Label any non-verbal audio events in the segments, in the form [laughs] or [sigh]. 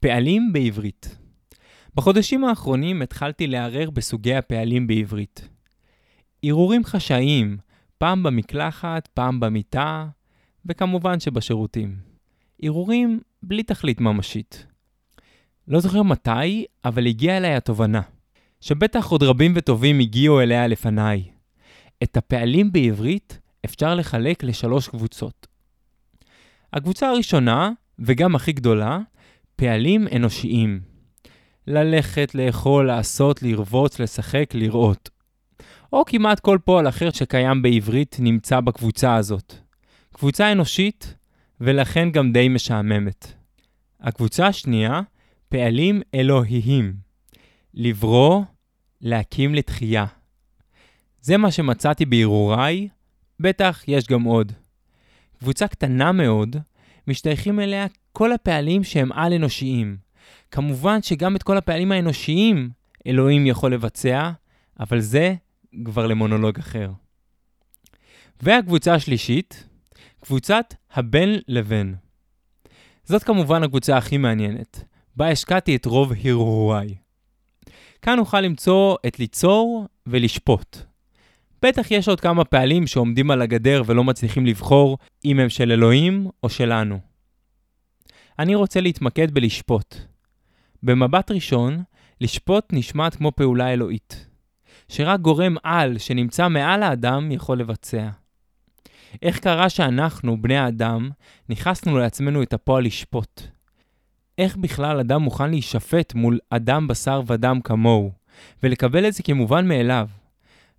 פעלים בעברית. בחודשים האחרונים התחלתי לערער בסוגי הפעלים בעברית. ערעורים חשאיים, פעם במקלחת, פעם במיטה, וכמובן שבשירותים. ערעורים בלי תכלית ממשית. לא זוכר מתי, אבל הגיעה אליי התובנה, שבטח עוד רבים וטובים הגיעו אליה לפניי. את הפעלים בעברית אפשר לחלק לשלוש קבוצות. הקבוצה הראשונה, וגם הכי גדולה, פעלים אנושיים. ללכת, לאכול, לעשות, לרבוץ, לשחק, לראות. או כמעט כל פועל אחר שקיים בעברית נמצא בקבוצה הזאת. קבוצה אנושית, ולכן גם די משעממת. הקבוצה השנייה, פעלים אלוהיים. לברוא, להקים לתחייה. זה מה שמצאתי בהרהוריי, בטח יש גם עוד. קבוצה קטנה מאוד, משתייכים אליה כל הפעלים שהם על-אנושיים. כמובן שגם את כל הפעלים האנושיים אלוהים יכול לבצע, אבל זה כבר למונולוג אחר. והקבוצה השלישית, קבוצת הבין לבין. זאת כמובן הקבוצה הכי מעניינת, בה השקעתי את רוב הרהוריי. כאן נוכל למצוא את ליצור ולשפוט. בטח יש עוד כמה פעלים שעומדים על הגדר ולא מצליחים לבחור אם הם של אלוהים או שלנו. אני רוצה להתמקד בלשפוט. במבט ראשון, לשפוט נשמעת כמו פעולה אלוהית, שרק גורם על שנמצא מעל האדם יכול לבצע. איך קרה שאנחנו, בני האדם, נכנסנו לעצמנו את הפועל לשפוט? איך בכלל אדם מוכן להישפט מול אדם בשר ודם כמוהו, ולקבל את זה כמובן מאליו?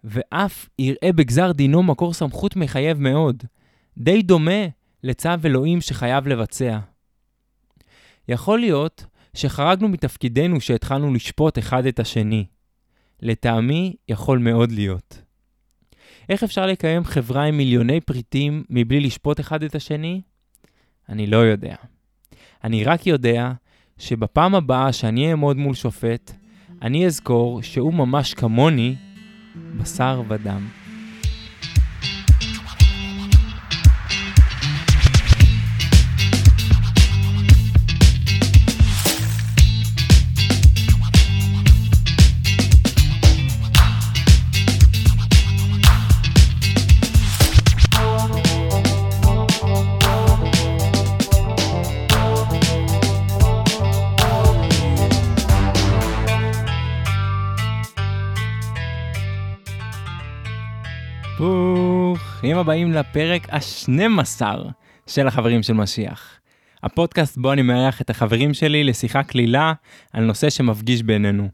ואף יראה בגזר דינו מקור סמכות מחייב מאוד, די דומה לצו אלוהים שחייב לבצע. יכול להיות שחרגנו מתפקידנו שהתחלנו לשפוט אחד את השני. לטעמי, יכול מאוד להיות. איך אפשר לקיים חברה עם מיליוני פריטים מבלי לשפוט אחד את השני? אני לא יודע. אני רק יודע שבפעם הבאה שאני אעמוד מול שופט, אני אזכור שהוא ממש כמוני, בשר ודם. ברוכים הבאים לפרק ה-12 של החברים של משיח. הפודקאסט בו אני מארח את החברים שלי לשיחה קלילה על נושא שמפגיש בינינו.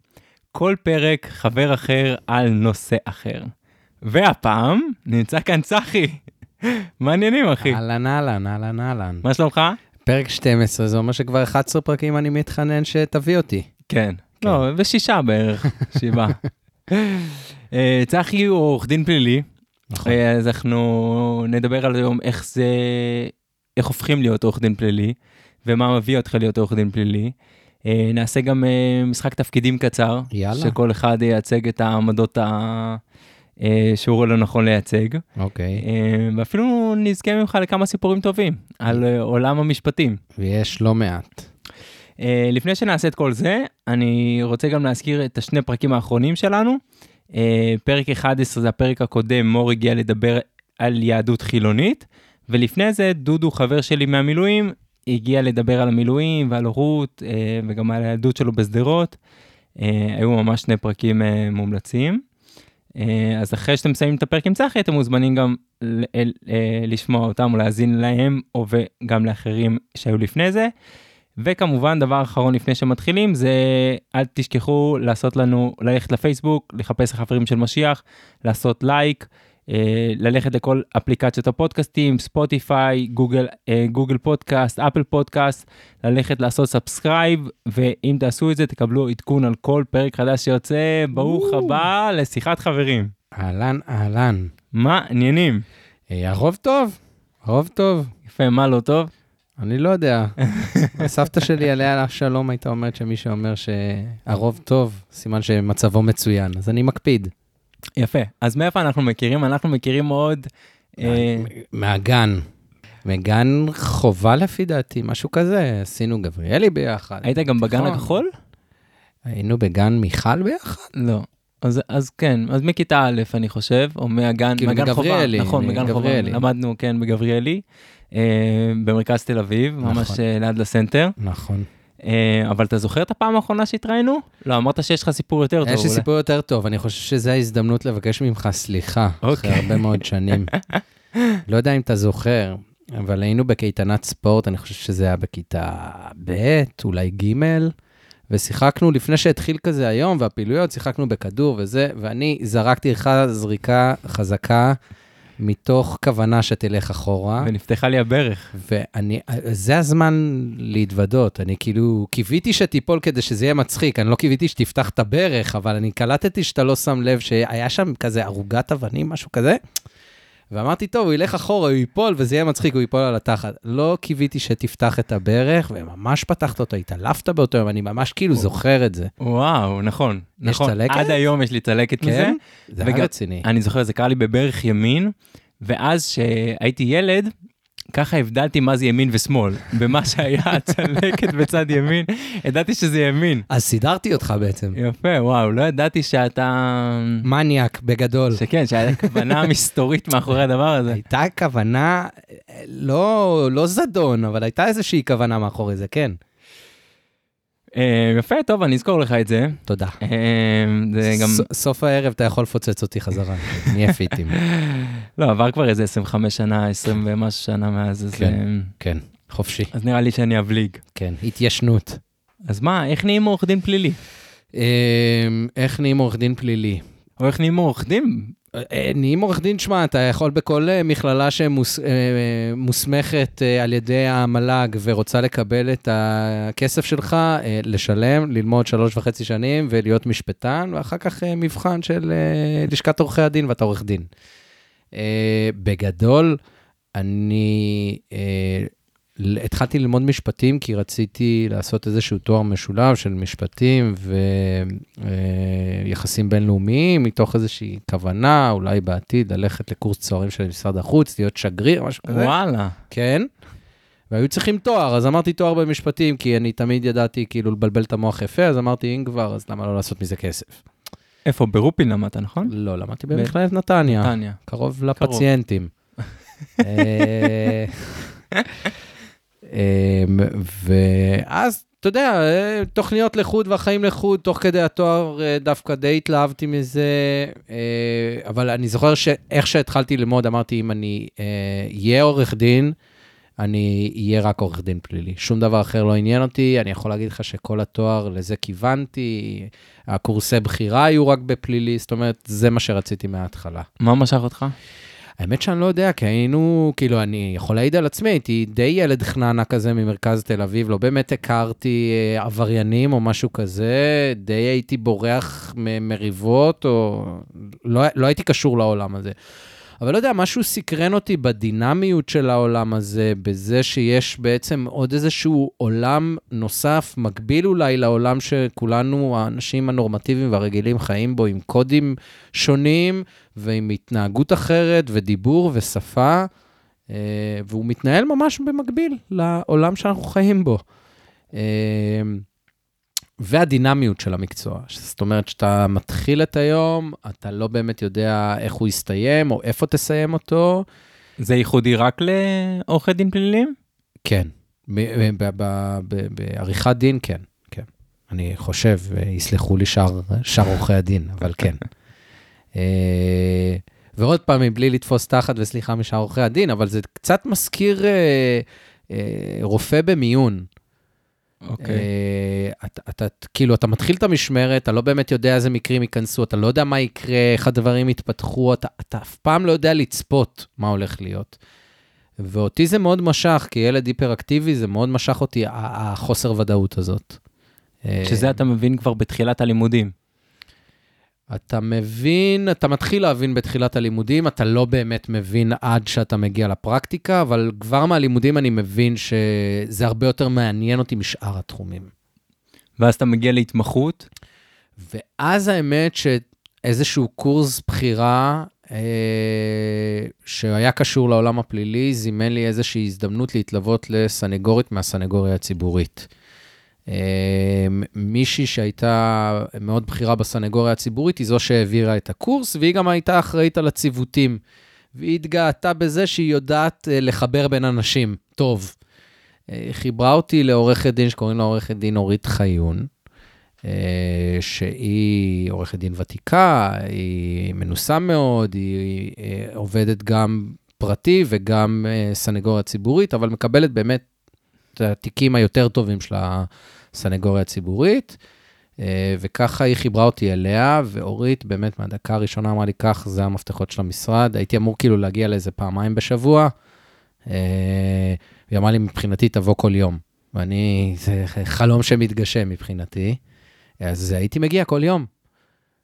כל פרק חבר אחר על נושא אחר. והפעם נמצא כאן צחי. [laughs] מעניינים אחי. אהלן אהלן אהלן אהלן. מה שלומך? פרק 12 זה אומר שכבר 11 פרקים אני מתחנן שתביא אותי. כן. כן. לא, ושישה בערך, שבעה. [laughs] אה, צחי הוא עורך דין פלילי, נכון. אה, אז אנחנו נדבר על היום איך זה, איך הופכים להיות עורך דין פלילי, ומה מביא אותך להיות עורך דין פלילי. אה, נעשה גם אה, משחק תפקידים קצר, יאללה. שכל אחד ייצג את העמדות ה... שהוא רואה לנכון לייצג, אוקיי. ואפילו נזכה ממך לכמה סיפורים טובים על עולם המשפטים. ויש לא מעט. לפני שנעשה את כל זה, אני רוצה גם להזכיר את השני פרקים האחרונים שלנו. אה, פרק 11 זה הפרק הקודם, מור הגיע לדבר על יהדות חילונית, ולפני זה דודו, חבר שלי מהמילואים, הגיע לדבר על המילואים ועל הורות, אה, וגם על היהדות שלו בשדרות. אה, היו ממש שני פרקים מומלצים. אז אחרי שאתם מסיימים את הפרק עם צחי, אתם מוזמנים גם לשמוע אותם או להאזין להם, או וגם לאחרים שהיו לפני זה. וכמובן דבר אחרון לפני שמתחילים זה אל תשכחו לעשות לנו ללכת לפייסבוק לחפש החברים של משיח לעשות לייק אה, ללכת לכל אפליקציות הפודקאסטים ספוטיפיי גוגל אה, גוגל פודקאסט אפל פודקאסט ללכת לעשות subscribe ואם תעשו את זה תקבלו עדכון על כל פרק חדש שיוצא ברוך. הבא לשיחת חברים אהלן אהלן. מה עניינים אה, הרוב טוב. הרוב טוב. יפה מה לא טוב אני לא יודע. [laughs] הסבתא שלי עליה השלום הייתה אומרת שמי שאומר שהרוב טוב, סימן שמצבו מצוין. אז אני מקפיד. יפה אז מאיפה אנחנו מכירים אנחנו מכירים עוד. אה, מהגן. מגן חובה לפי דעתי, משהו כזה, עשינו גבריאלי ביחד. היית גם בגן תיכון. הכחול? היינו בגן מיכל ביחד? לא. אז, אז כן, אז מכיתה א', אני חושב, או מהגן, כאילו מהגן חובה. נכון, מגן חובה. למדנו, כן, בגבריאלי, במרכז תל אביב, ממש נכון. אה, ליד לסנטר. נכון. אה, אבל אתה זוכר את הפעם האחרונה שהתראינו? לא, אמרת שיש לך סיפור יותר טוב. יש לי. סיפור יותר טוב, אני חושב שזו ההזדמנות לבקש ממך סליחה, אחרי אוקיי. הרבה מאוד שנים. [laughs] לא יודע אם אתה זוכר, אבל היינו בקייטנת ספורט, אני חושב שזה היה בכיתה ב', אולי ג', ושיחקנו, לפני שהתחיל כזה היום, והפעילויות, שיחקנו בכדור וזה, ואני זרקתי לך זריקה חזקה, מתוך כוונה שתלך אחורה. ונפתחה לי הברך. ואני, זה הזמן להתוודות, אני כאילו, קיוויתי שתיפול כדי שזה יהיה מצחיק, אני לא קיוויתי שתפתח את הברך, אבל אני קלטתי שאתה לא שם לב שהיה שם כזה ערוגת אבנים, משהו כזה, ואמרתי, טוב, הוא ילך אחורה, הוא ייפול, וזה יהיה מצחיק, הוא ייפול על התחת. לא קיוויתי שתפתח את הברך, וממש פתחת אותו, התעלפת באותו יום, אני ממש כאילו זוכר את זה. וואו, נכון. יש נכון. צלקת? עד היום יש לי צלקת מזה. כן? זה היה רציני. אני זוכר, זה קרה לי בברך ימין, ואז שהייתי ילד, ככה הבדלתי מה זה ימין ושמאל. במה שהיה [laughs] הצלקת בצד ימין, ידעתי שזה ימין. אז סידרתי אותך בעצם. יפה, וואו, לא ידעתי שאתה... מניאק, בגדול. שכן, שהייתה כוונה [laughs] מסתורית מאחורי הדבר הזה. הייתה כוונה, לא, לא זדון, אבל הייתה איזושהי כוונה מאחורי זה, כן. אה, יפה, טוב, אני אזכור לך את זה. תודה. אה, זה גם... סוף הערב אתה יכול לפוצץ אותי חזרה, [laughs] נהיה פיטים. לא, עבר כבר איזה 25 שנה, 20 ומשהו שנה מאז, אז, כן. אה, כן, חופשי. אז נראה לי שאני אבליג. כן, התיישנות. אז מה, איך נהיים עורך דין פלילי? איך נהיים עורך דין פלילי? או איך נהיים עורך דין? אה, נהיים עורך דין, שמע, אתה יכול בכל אה, מכללה שמוסמכת על ידי המל"ג ורוצה לקבל את הכסף שלך, אה, לשלם, ללמוד שלוש וחצי שנים ולהיות משפטן, ואחר כך אה, מבחן של אה, לשכת עורכי הדין ואתה עורך דין. אה, בגדול, אני אה, התחלתי ללמוד משפטים כי רציתי לעשות איזשהו תואר משולב של משפטים ויחסים בינלאומיים, מתוך איזושהי כוונה, אולי בעתיד, ללכת לקורס צוערים של משרד החוץ, להיות שגריר, משהו כזה. וואלה. כן. והיו צריכים תואר, אז אמרתי תואר במשפטים, כי אני תמיד ידעתי כאילו לבלבל את המוח יפה, אז אמרתי, אם כבר, אז למה לא לעשות מזה כסף? איפה? ברופין למדת, נכון? לא, למדתי במכללת נתניה. נתניה. קרוב לפציינטים. [laughs] אמ, ואז, אתה יודע, אה, תוכניות לחוד והחיים לחוד, תוך כדי התואר אה, דווקא די התלהבתי מזה, אה, אבל אני זוכר שאיך שהתחלתי ללמוד, אמרתי, אם אני אהיה עורך דין, אני אהיה רק עורך דין פלילי. שום דבר אחר לא עניין אותי, אני יכול להגיד לך שכל התואר, לזה כיוונתי, הקורסי בחירה היו רק בפלילי, זאת אומרת, זה מה שרציתי מההתחלה. מה משך אותך? האמת שאני לא יודע, כי היינו, כאילו, אני יכול להעיד על עצמי, הייתי די ילד חננה כזה ממרכז תל אביב, לא באמת הכרתי אה, עבריינים או משהו כזה, די הייתי בורח ממריבות, או... לא, לא הייתי קשור לעולם הזה. אבל לא יודע, משהו סקרן אותי בדינמיות של העולם הזה, בזה שיש בעצם עוד איזשהו עולם נוסף, מקביל אולי לעולם שכולנו, האנשים הנורמטיביים והרגילים, חיים בו, עם קודים שונים ועם התנהגות אחרת ודיבור ושפה, אה, והוא מתנהל ממש במקביל לעולם שאנחנו חיים בו. והדינמיות של המקצוע, זאת אומרת שאתה מתחיל את היום, אתה לא באמת יודע איך הוא יסתיים או איפה תסיים אותו. זה ייחודי רק לעורכי דין פליליים? כן, בעריכת דין, כן, כן. אני חושב, יסלחו לי שאר שאר עורכי הדין, אבל כן. אה, ועוד פעם, מבלי לתפוס תחת וסליחה משאר עורכי הדין, אבל זה קצת מזכיר אה, אה, רופא במיון. אוקיי. אה, אתה, אתה, כאילו, אתה מתחיל את המשמרת, אתה לא באמת יודע איזה מקרים ייכנסו, אתה לא יודע מה יקרה, איך הדברים יתפתחו, אתה, אתה אף פעם לא יודע לצפות מה הולך להיות. ואותי זה מאוד משך, כי ילד היפראקטיבי, זה מאוד משך אותי, החוסר ודאות הזאת. אה, שזה אתה מבין כבר בתחילת הלימודים. אתה מבין, אתה מתחיל להבין בתחילת הלימודים, אתה לא באמת מבין עד שאתה מגיע לפרקטיקה, אבל כבר מהלימודים אני מבין שזה הרבה יותר מעניין אותי משאר התחומים. ואז אתה מגיע להתמחות, ואז האמת שאיזשהו קורס בחירה שהיה קשור לעולם הפלילי, זימן לי איזושהי הזדמנות להתלוות לסנגורית מהסנגוריה הציבורית. מישהי שהייתה מאוד בכירה בסנגוריה הציבורית, היא זו שהעבירה את הקורס, והיא גם הייתה אחראית על הציוותים. והיא התגאתה בזה שהיא יודעת לחבר בין אנשים טוב. היא חיברה אותי לעורכת דין שקוראים לה עורכת דין אורית חיון, אה, שהיא עורכת דין ותיקה, היא מנוסה מאוד, היא אה, עובדת גם פרטי וגם אה, סנגוריה ציבורית, אבל מקבלת באמת את התיקים היותר טובים של הסנגוריה הציבורית. וככה היא חיברה אותי אליה, ואורית באמת מהדקה הראשונה אמרה לי, כך, זה המפתחות של המשרד. הייתי אמור כאילו להגיע לאיזה פעמיים בשבוע. היא אמרה לי, מבחינתי, תבוא כל יום. ואני, זה חלום שמתגשם מבחינתי. אז הייתי מגיע כל יום.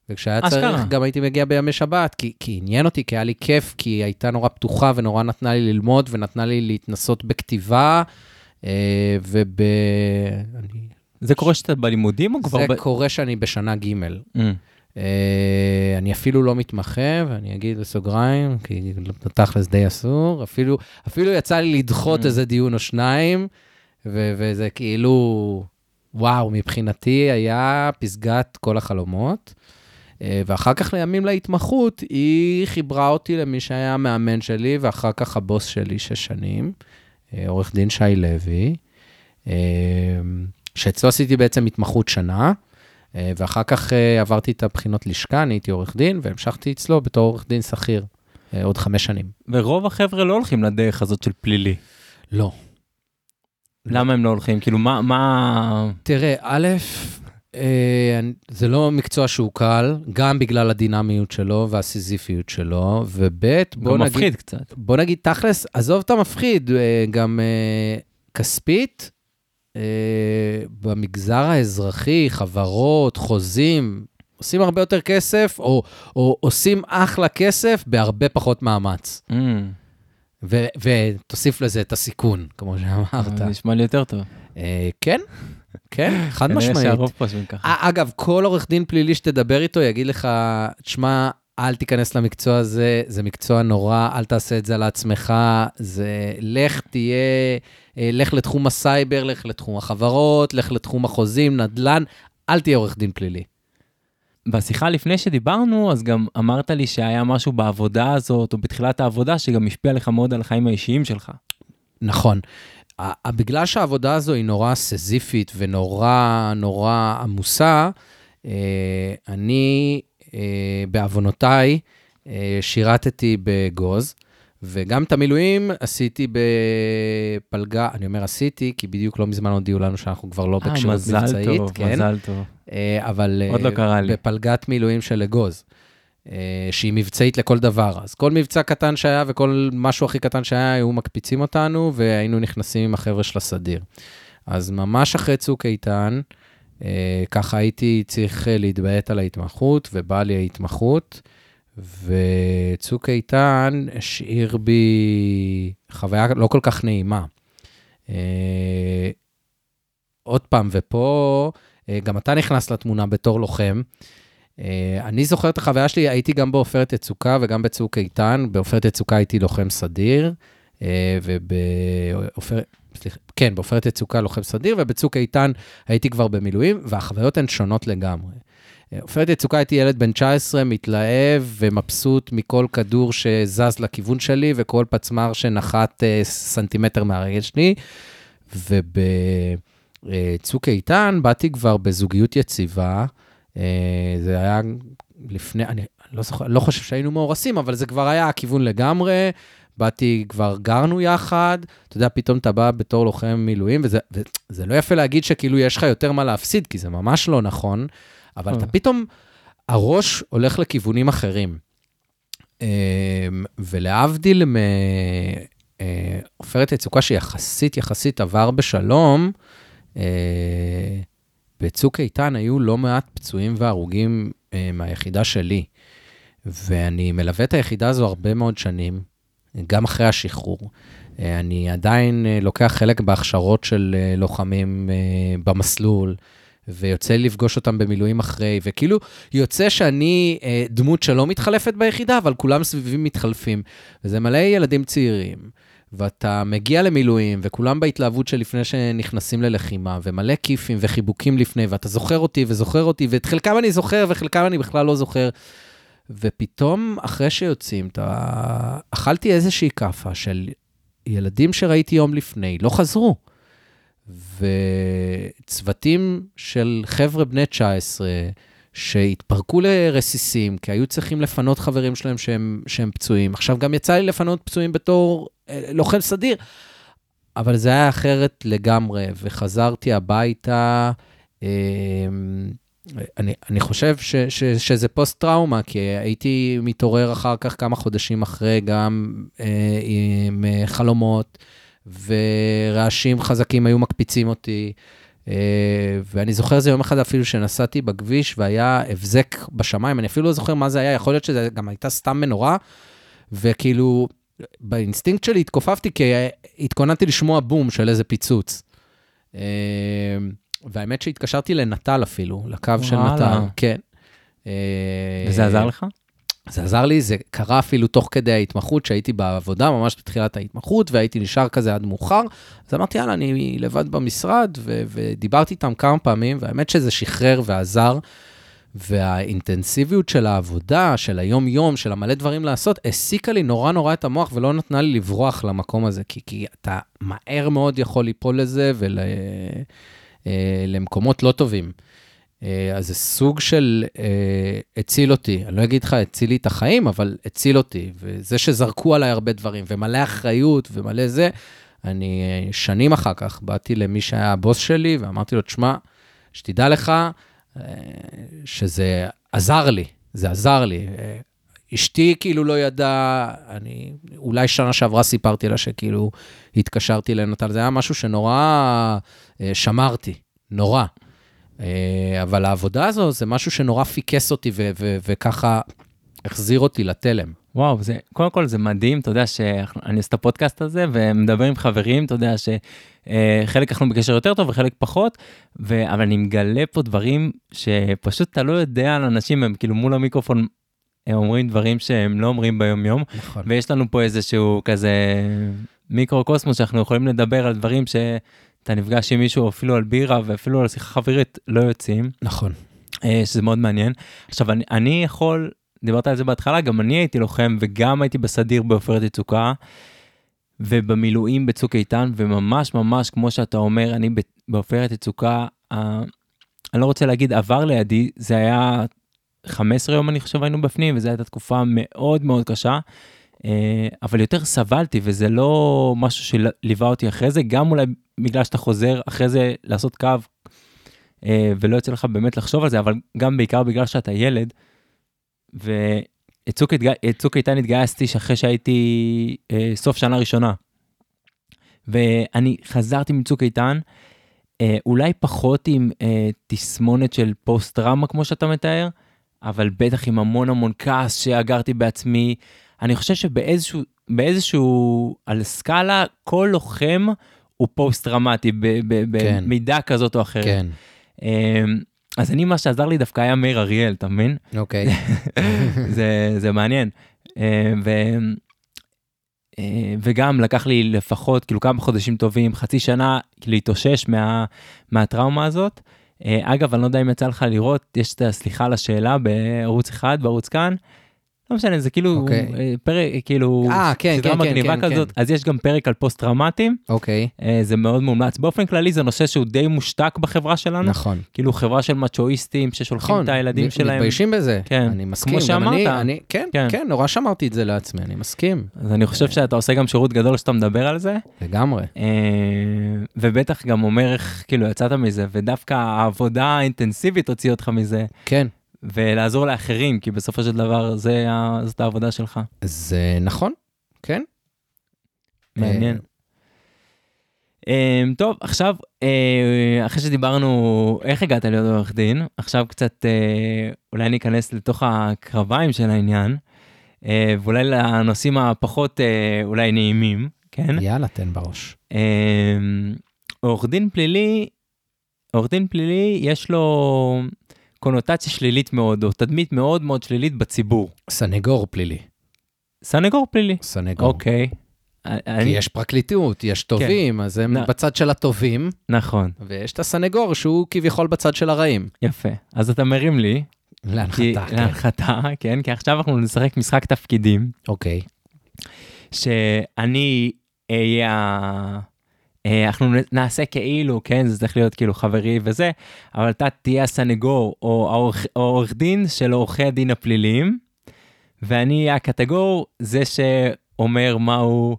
וכשהיה צריך, גם הייתי מגיע בימי שבת, כי, כי עניין אותי, כי היה לי כיף, כי היא הייתה נורא פתוחה ונורא נתנה לי ללמוד, ונתנה לי להתנסות בכתיבה, אה, וב... אני... זה קורה שאתה בלימודים או כבר... זה ב... קורה שאני בשנה ג'. Mm. אה, אני אפילו לא מתמחה, ואני אגיד בסוגריים, כי תכלס די אסור, אפילו, אפילו יצא לי לדחות mm. איזה דיון או שניים, ו- וזה כאילו, וואו, מבחינתי היה פסגת כל החלומות. אה, ואחר כך, לימים להתמחות, היא חיברה אותי למי שהיה המאמן שלי, ואחר כך הבוס שלי שש שנים, אה, עורך דין שי לוי, שאצלו עשיתי בעצם התמחות שנה. אה, ואחר כך אה, עברתי את הבחינות לשכה, אני הייתי עורך דין, והמשכתי אצלו בתור עורך דין שכיר אה, עוד חמש שנים. ורוב החבר'ה לא הולכים לדרך הזאת של פלילי. לא. למה הם לא הולכים? כאילו, מה... מה... תראה, א', זה לא מקצוע שהוא קל, גם בגלל הדינמיות שלו והסיזיפיות שלו, וב', בוא נגיד... גם מפחיד קצת. בוא נגיד, תכלס, עזוב את המפחיד, גם כספית, במגזר האזרחי, חברות, חוזים, עושים הרבה יותר כסף, או, או עושים אחלה כסף בהרבה פחות מאמץ. Mm. ו- ותוסיף לזה את הסיכון, כמו שאמרת. זה נשמע לי יותר טוב. אה, כן, כן, חד משמעית. כנראה שהרוב חושבים ככה. אגב, כל עורך דין פלילי שתדבר איתו יגיד לך, תשמע, אל תיכנס למקצוע הזה, זה מקצוע נורא, אל תעשה את זה על עצמך, זה לך תהיה, אה, לך לתחום הסייבר, לך לתחום החברות, לך לתחום החוזים, נדל"ן, אל תהיה עורך דין פלילי. בשיחה לפני שדיברנו, אז גם אמרת לי שהיה משהו בעבודה הזאת, או בתחילת העבודה, שגם השפיע לך מאוד על החיים האישיים שלך. נכון. בגלל שהעבודה הזו היא נורא סזיפית ונורא נורא עמוסה, אה, אני בעוונותיי, אה, שירתתי בגוז, וגם את המילואים עשיתי בפלגה, אני אומר עשיתי, כי בדיוק לא מזמן הודיעו לנו שאנחנו כבר לא אה, בכשירות מבצעית. מזל טוב, כן? מזל טוב. אבל... עוד לא קרה לי. בפלגת מילואים של אגוז. שהיא מבצעית לכל דבר. אז כל מבצע קטן שהיה וכל משהו הכי קטן שהיה, היו מקפיצים אותנו והיינו נכנסים עם החבר'ה של הסדיר. אז ממש אחרי צוק איתן, אה, ככה הייתי צריך אה, להתביית על ההתמחות, ובאה לי ההתמחות, וצוק איתן השאיר בי חוויה לא כל כך נעימה. אה, עוד פעם, ופה גם אתה נכנס לתמונה בתור לוחם. אני זוכר את החוויה שלי, הייתי גם בעופרת יצוקה וגם בצוק איתן. בעופרת יצוקה הייתי לוחם סדיר, ובעופרת... סליחה, כן, בעופרת יצוקה לוחם סדיר, ובצוק איתן הייתי כבר במילואים, והחוויות הן שונות לגמרי. עופרת יצוקה הייתי ילד בן 19, מתלהב ומבסוט מכל כדור שזז לכיוון שלי, וכל פצמ"ר שנחת אה, סנטימטר מהרגל שלי. ובצוק איתן באתי כבר בזוגיות יציבה. אה, זה היה לפני, אני לא, זוכר, לא חושב שהיינו מאורסים, אבל זה כבר היה הכיוון לגמרי. באתי, כבר גרנו יחד, אתה יודע, פתאום אתה בא בתור לוחם מילואים, וזה, וזה לא יפה להגיד שכאילו יש לך יותר מה להפסיד, כי זה ממש לא נכון, אבל אתה אה. פתאום, הראש הולך לכיוונים אחרים. אמ, ולהבדיל מעופרת אה, יצוקה שיחסית, יחסית עבר בשלום, אה, בצוק איתן היו לא מעט פצועים והרוגים מהיחידה שלי. ואני מלווה את היחידה הזו הרבה מאוד שנים, גם אחרי השחרור. אה, אני עדיין אה, לוקח חלק בהכשרות של אה, לוחמים במסלול, ויוצא לפגוש אותם במילואים אחרי, וכאילו יוצא שאני דמות שלא מתחלפת ביחידה, אבל כולם סביבי מתחלפים. וזה מלא ילדים צעירים, ואתה מגיע למילואים, וכולם בהתלהבות של לפני שנכנסים ללחימה, ומלא כיפים וחיבוקים לפני, ואתה זוכר אותי וזוכר אותי, ואת חלקם אני זוכר וחלקם אני בכלל לא זוכר. ופתאום, אחרי שיוצאים, אתה... אכלתי איזושהי כאפה של ילדים שראיתי יום לפני, לא חזרו. וצוותים של חבר'ה בני 19, שהתפרקו לרסיסים, כי היו צריכים לפנות חברים שלהם שהם, שהם פצועים. עכשיו, גם יצא לי לפנות פצועים בתור אה, לוחם סדיר, אבל זה היה אחרת לגמרי, וחזרתי הביתה. אה, אני, אני חושב ש, ש, שזה פוסט-טראומה, כי הייתי מתעורר אחר כך כמה חודשים אחרי, גם אה, עם אה, חלומות, ורעשים חזקים היו מקפיצים אותי. אה, ואני זוכר איזה יום אחד אפילו שנסעתי בכביש והיה הבזק בשמיים, אני אפילו לא זוכר מה זה היה, יכול להיות שזה גם הייתה סתם מנורה, וכאילו, באינסטינקט שלי התכופפתי, כי התכוננתי לשמוע בום של איזה פיצוץ. אה, והאמת שהתקשרתי לנטל אפילו, לקו של נטל, כן. אה, וזה עזר לך? זה עזר לי, זה קרה אפילו תוך כדי ההתמחות, שהייתי בעבודה, ממש בתחילת ההתמחות, והייתי נשאר כזה עד מאוחר. אז אמרתי, יאללה, אני לבד במשרד, ו- ודיברתי איתם כמה פעמים, והאמת שזה שחרר ועזר. והאינטנסיביות של העבודה, של היום-יום, של המלא דברים לעשות, העסיקה לי נורא נורא את המוח ולא נתנה לי לברוח למקום הזה, כי, כי אתה מהר מאוד יכול ליפול לזה ול, אה, לא טובים. אה, אז זה סוג של אה, הציל אותי. אני לא אגיד לך, הציל לי את החיים, אבל הציל אותי. וזה שזרקו עליי הרבה דברים, ומלא אחריות ומלא זה, אני שנים אחר כך באתי למי שהיה הבוס שלי, ואמרתי לו, תשמע, שתדע לך אה, שזה עזר לי, זה עזר לי. אשתי כאילו לא ידעה, אני אולי שנה שעברה סיפרתי לה שכאילו התקשרתי לנטל, זה היה משהו שנורא שמרתי, נורא. אה, אבל העבודה הזו זה משהו שנורא פיקס אותי וככה החזיר אותי לתלם. וואו, זה, קודם כל זה מדהים, אתה יודע שאני עושה את הפודקאסט הזה ומדבר עם חברים, אתה יודע שחלק אנחנו בקשר יותר טוב וחלק פחות, ו, אבל אני מגלה פה דברים שפשוט אתה לא יודע על אנשים, הם כאילו מול המיקרופון, הם אומרים דברים שהם לא אומרים ביום יום, נכון. ויש לנו פה איזשהו כזה מיקרו-קוסמוס שאנחנו יכולים לדבר על דברים ש... אתה נפגש עם מישהו אפילו על בירה ואפילו על שיחה חברית לא יוצאים. נכון. אה, שזה מאוד מעניין. עכשיו אני, אני יכול, דיברת על זה בהתחלה, גם אני הייתי לוחם וגם הייתי בסדיר בעופרת יצוקה ובמילואים בצוק איתן וממש ממש כמו שאתה אומר, אני בעופרת יצוקה, אה, אני לא רוצה להגיד עבר לידי, זה היה 15 יום אני חושב היינו בפנים וזו הייתה תקופה מאוד מאוד קשה. אה, אבל יותר סבלתי וזה לא משהו שליווה אותי אחרי זה, גם אולי בגלל שאתה חוזר אחרי זה לעשות קו אה, ולא יוצא לך באמת לחשוב על זה, אבל גם בעיקר בגלל שאתה ילד. ואת צוק איתן התגייסתי אחרי שהייתי אה, סוף שנה ראשונה. ואני חזרתי מצוק איתן, אולי פחות עם תסמונת של פוסט טראומה כמו שאתה מתאר, אבל בטח עם המון המון כעס שאגרתי בעצמי, אני חושב שבאיזשהו, באיזשהו, על סקאלה, כל לוחם הוא פוסט-טראומטי כן. במידה כזאת או אחרת. כן. אמ, אז אני, מה שעזר לי דווקא היה מאיר אריאל, אתה מבין? אוקיי. [laughs] זה, זה מעניין. אמ, ו... אה, וגם לקח לי לפחות כאילו כמה חודשים טובים, חצי שנה להתאושש מה, מהטראומה הזאת. אה, אגב, אני לא יודע אם יצא לך לראות, יש את הסליחה על השאלה בערוץ אחד, בערוץ כאן. לא משנה, זה כאילו אוקיי. אה, פרק, כאילו, אה, כן, כן, כן, כן, כזאת, כן. אז יש גם פרק על פוסט טראומטיים. אוקיי. אה, זה מאוד מומלץ. באופן כללי זה נושא שהוא די מושתק בחברה שלנו. נכון. כאילו חברה של מצ'ואיסטים ששולחים נכון, את הילדים שלהם. מתביישים בזה. כן. אני מסכים. כמו שאמרת. אני, אני, כן, כן, כן, נורא שמרתי את זה לעצמי, אני מסכים. אז אני חושב שאתה עושה גם שירות גדול שאתה מדבר על זה. לגמרי. אה, ובטח גם אומר איך כאילו יצאת מזה, ודווקא העבודה האינטנסיבית הוציאה אותך מזה. כן. ולעזור לאחרים, כי בסופו של דבר זה, זאת העבודה שלך. זה נכון, כן. מעניין. Um, טוב, עכשיו, uh, אחרי שדיברנו איך הגעת להיות עורך דין, עכשיו קצת uh, אולי ניכנס לתוך הקרביים של העניין, uh, ואולי לנושאים הפחות uh, אולי נעימים, כן? יאללה, תן בראש. עורך דין פלילי עורך דין פלילי, יש לו קונוטציה שלילית מאוד, או תדמית מאוד מאוד שלילית בציבור. סנגור פלילי. סנגור פלילי. סנגור. אוקיי. כי אני, יש פרקליטות, יש טובים, אז הם נ- בצד של הטובים, נכון, ויש את הסנגור שהוא כביכול בצד של הרעים. יפה. אז אתה מרים לי, כי, להנחתה, כן. להנחתה, כן, כי עכשיו אנחנו נשחק משחק תפקידים, אוקיי. שאני אהיה, אה, אנחנו נ- נעשה כאילו, כן, זה צריך להיות כאילו חברי וזה, אבל אתה תהיה הסנגור או העורך- דין של עורכי הדין הפליליים, ואני הקטגור, זה שאומר מה הוא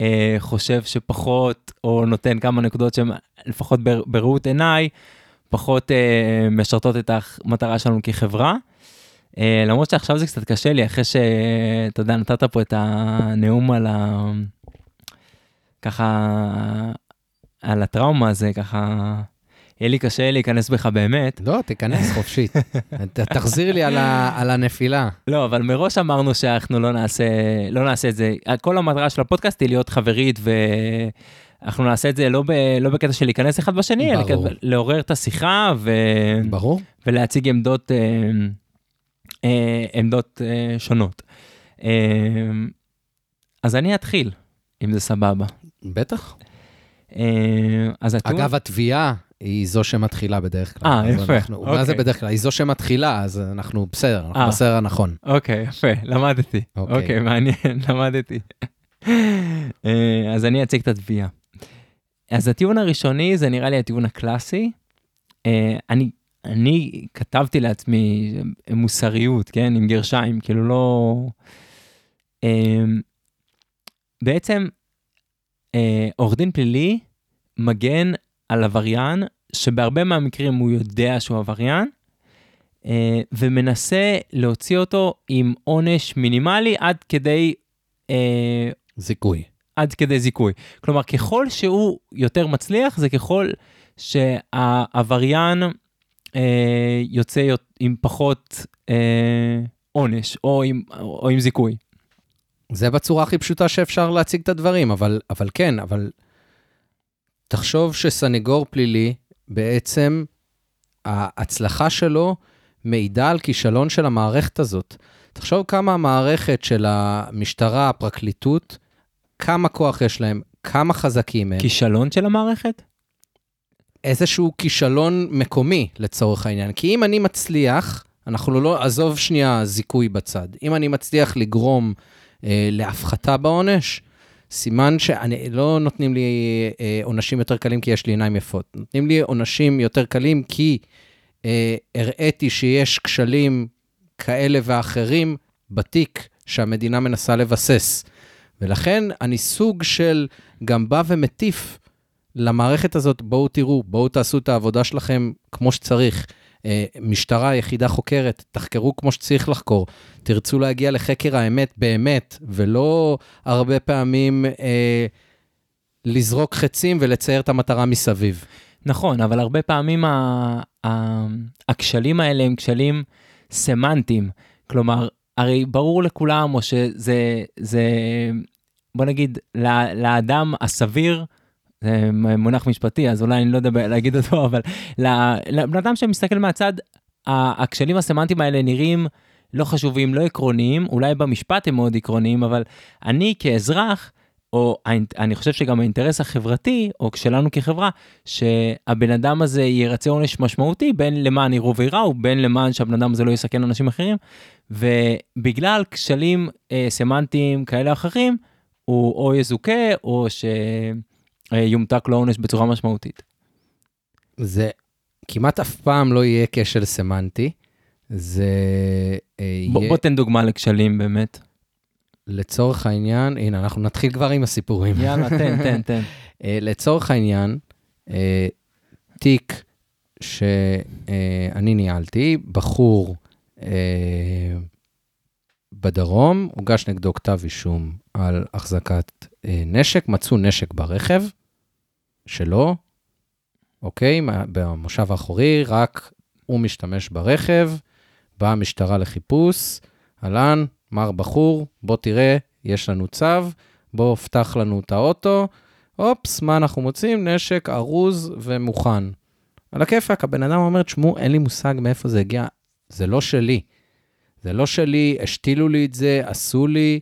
אה, חושב שפחות, או נותן כמה נקודות שהן לפחות בר- בראות עיניי, פחות אה, משרתות את המטרה שלנו כחברה. אה, למרות שעכשיו זה קצת קשה לי, אחרי שאתה יודע, נתת פה את הנאום על ה... ככה, על הטראומה הזה, ככה, יהיה לי קשה להיכנס בך באמת. לא, תיכנס חופשית. תחזיר לי על ה- על הנפילה. לא, אבל מראש אמרנו שאנחנו לא נעשה, לא נעשה את זה. כל המטרה של הפודקאסט היא להיות חברית, ואנחנו נעשה את זה לא, ב, לא בקטע של להיכנס אחד בשני, אלא. כדי לעורר את השיחה ו, ברור. ולהציג עמדות, אה, אה, עמדות אה, שונות. אז אני אתחיל, אם זה סבבה. בטח. אה, אז הטיעון... אגב, התביעה היא זו שמתחילה בדרך כלל. אה, יפה, אנחנו- מה זה אוקיי. בדרך כלל? היא זו שמתחילה, אז אנחנו בסדר, אנחנו אה. בסדר הנכון. אוקיי, יפה, למדתי. אוקיי. אוקיי, מעניין, [laughs] למדתי. אה, אז אני אציג את התביעה. אז הטיעון הראשוני זה נראה לי הטיעון הקלאסי. אני, אני כתבתי לעצמי מוסריות, כן, עם גרשיים, כאילו לא... בעצם עורך דין פלילי מגן על עבריין שבהרבה מהמקרים הוא יודע שהוא עבריין, אה, ומנסה להוציא אותו עם עונש מינימלי עד כדי, אה, זיכוי. עד כדי זיכוי. כלומר, ככל שהוא יותר מצליח, זה ככל שהעבריין אה, יוצא עם פחות אה, עונש או עם, או עם זיכוי. זה בצורה הכי פשוטה שאפשר להציג את הדברים, אבל, אבל כן, אבל תחשוב שסנגור פלילי, בעצם ההצלחה שלו מעידה על כישלון של המערכת הזאת. תחשוב כמה המערכת של המשטרה, הפרקליטות, כמה כוח יש להם, כמה חזקים הם. כישלון של המערכת? איזשהו כישלון מקומי לצורך העניין. כי אם אני מצליח, אנחנו לא, עזוב שנייה זיכוי בצד, אם אני מצליח לגרום להפחתה בעונש, סימן שאני, לא נותנים לי אה, עונשים יותר קלים כי יש לי עיניים יפות, נותנים לי עונשים יותר קלים כי אה, הראיתי שיש כשלים כאלה ואחרים בתיק שהמדינה מנסה לבסס. ולכן אני סוג של גם בא ומטיף למערכת הזאת, בואו תראו, בואו תעשו את העבודה שלכם כמו שצריך. אה, משטרה, יחידה חוקרת, תחקרו כמו שצריך לחקור. תרצו להגיע לחקר האמת באמת, ולא הרבה פעמים אה, לזרוק חצים ולצייר את המטרה מסביב. נכון, אבל הרבה פעמים ה- ה- הכשלים האלה הם כשלים סמנטיים. כלומר, הרי ברור לכולם, או שזה, זה, בוא נגיד, לאדם הסביר, זה מונח משפטי, אז אולי אני לא יודע להגיד אותו, אבל לבן אדם שמסתכל מהצד, הכשלים הסמנטיים האלה נראים לא חשובים, לא עקרוניים, אולי במשפט הם מאוד עקרוניים, אבל אני כאזרח, או אני חושב שגם האינטרס החברתי, או שלנו כחברה, שהבן אדם הזה ירצה עונש משמעותי, בין למען יראו וייראו, בין למען שהבן אדם הזה לא יסכן אנשים אחרים, ובגלל כשלים אה, סמנטיים כאלה או אחרים, הוא או יזוכה, או שיומתק לו עונש בצורה משמעותית. זה כמעט אף פעם לא יהיה כשל סמנטי. זה אה, בוא, יהיה, בוא תן דוגמה לכשלים באמת. לצורך העניין, הנה, אנחנו נתחיל כבר עם הסיפורים. יאללה, תן, [laughs] תן, תן. אה, לצורך העניין, אה, תיק שאני ניהלתי, בחור אה, בדרום, הוגש נגדו כתב אישום על החזקת אה, נשק, מצאו נשק ברכב שלו, אוקיי, במושב האחורי, רק הוא משתמש ברכב, באה המשטרה לחיפוש, אהלן, מר בחור, בוא תראה, יש לנו צו, בוא פתח לנו את האוטו, אופס, מה אנחנו מוצאים? נשק ארוז ומוכן. על הכיפאק, הבן אדם אומר, תשמעו, אין לי מושג מאיפה זה הגיע, זה לא שלי. זה לא שלי, השתילו לי את זה, עשו לי,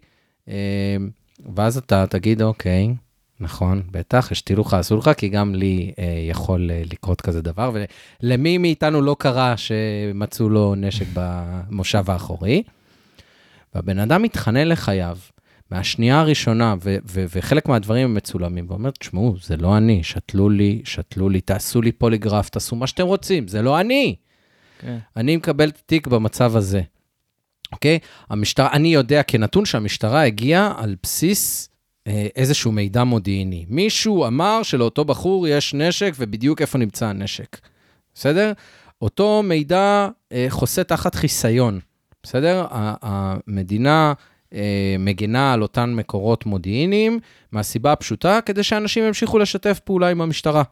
אה, ואז אתה תגיד, אוקיי, נכון, בטח, השתילו לך, עשו לך, כי גם לי אה, יכול אה, לקרות כזה דבר, ולמי מאיתנו לא קרה שמצאו לו נשק [laughs] במושב האחורי? והבן אדם מתחנן לחייו, מהשנייה הראשונה, ו- ו- וחלק מהדברים הם מצולמים, ואומר, תשמעו, זה לא אני, שתלו לי, שתלו לי, תעשו לי פוליגרף, תעשו מה שאתם רוצים, זה לא אני. כן. אני מקבל את התיק במצב הזה. אוקיי? המשטרה, אני יודע כנתון שהמשטרה הגיעה על בסיס איזשהו מידע מודיעיני. מישהו אמר שלאותו בחור יש נשק ובדיוק איפה נמצא הנשק. בסדר? אותו מידע אה, חוסה תחת חיסיון. בסדר? המדינה אה, מגינה על אותן מקורות מודיעיניים מהסיבה הפשוטה, כדי שאנשים ימשיכו לשתף פעולה עם המשטרה.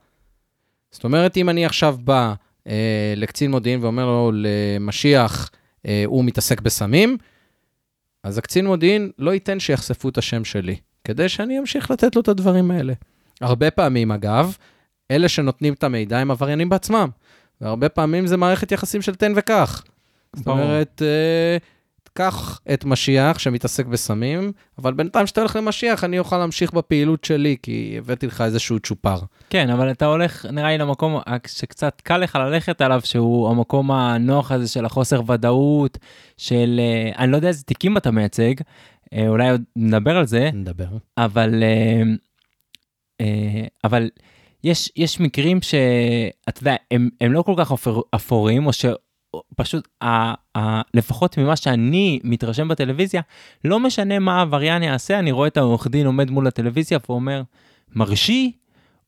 זאת אומרת, אם אני עכשיו בא אה, לקצין מודיעין ואומר לו, למשיח, אה, הוא מתעסק בסמים, אז הקצין מודיעין לא ייתן שיחשפו את השם שלי, כדי שאני אמשיך לתת לו את הדברים האלה. הרבה פעמים, אגב, אלה שנותנים את המידע הם עבריינים בעצמם, והרבה פעמים זה מערכת יחסים של תן וקח. זאת. אומרת, אה, קח את משיח שמתעסק בסמים, אבל בינתיים כשאתה הולך למשיח, אני אוכל להמשיך בפעילות שלי, כי הבאתי לך איזשהו צ'ופר. כן, אבל אתה הולך, נראה לי, למקום שקצת קל לך ללכת עליו, שהוא המקום הנוח הזה של החוסר ודאות, של, אה, אני לא יודע איזה תיקים אתה מייצג, אולי עוד נדבר על זה, נדבר. אבל, אה, אה, אבל יש, יש מקרים שאתה יודע, הם, הם לא כל כך אפור, אפורים, או שפשוט, ה, ה, לפחות ממה שאני מתרשם בטלוויזיה, לא משנה מה העבריין יעשה, אני רואה את העורך דין עומד מול הטלוויזיה ואומר, מרשי,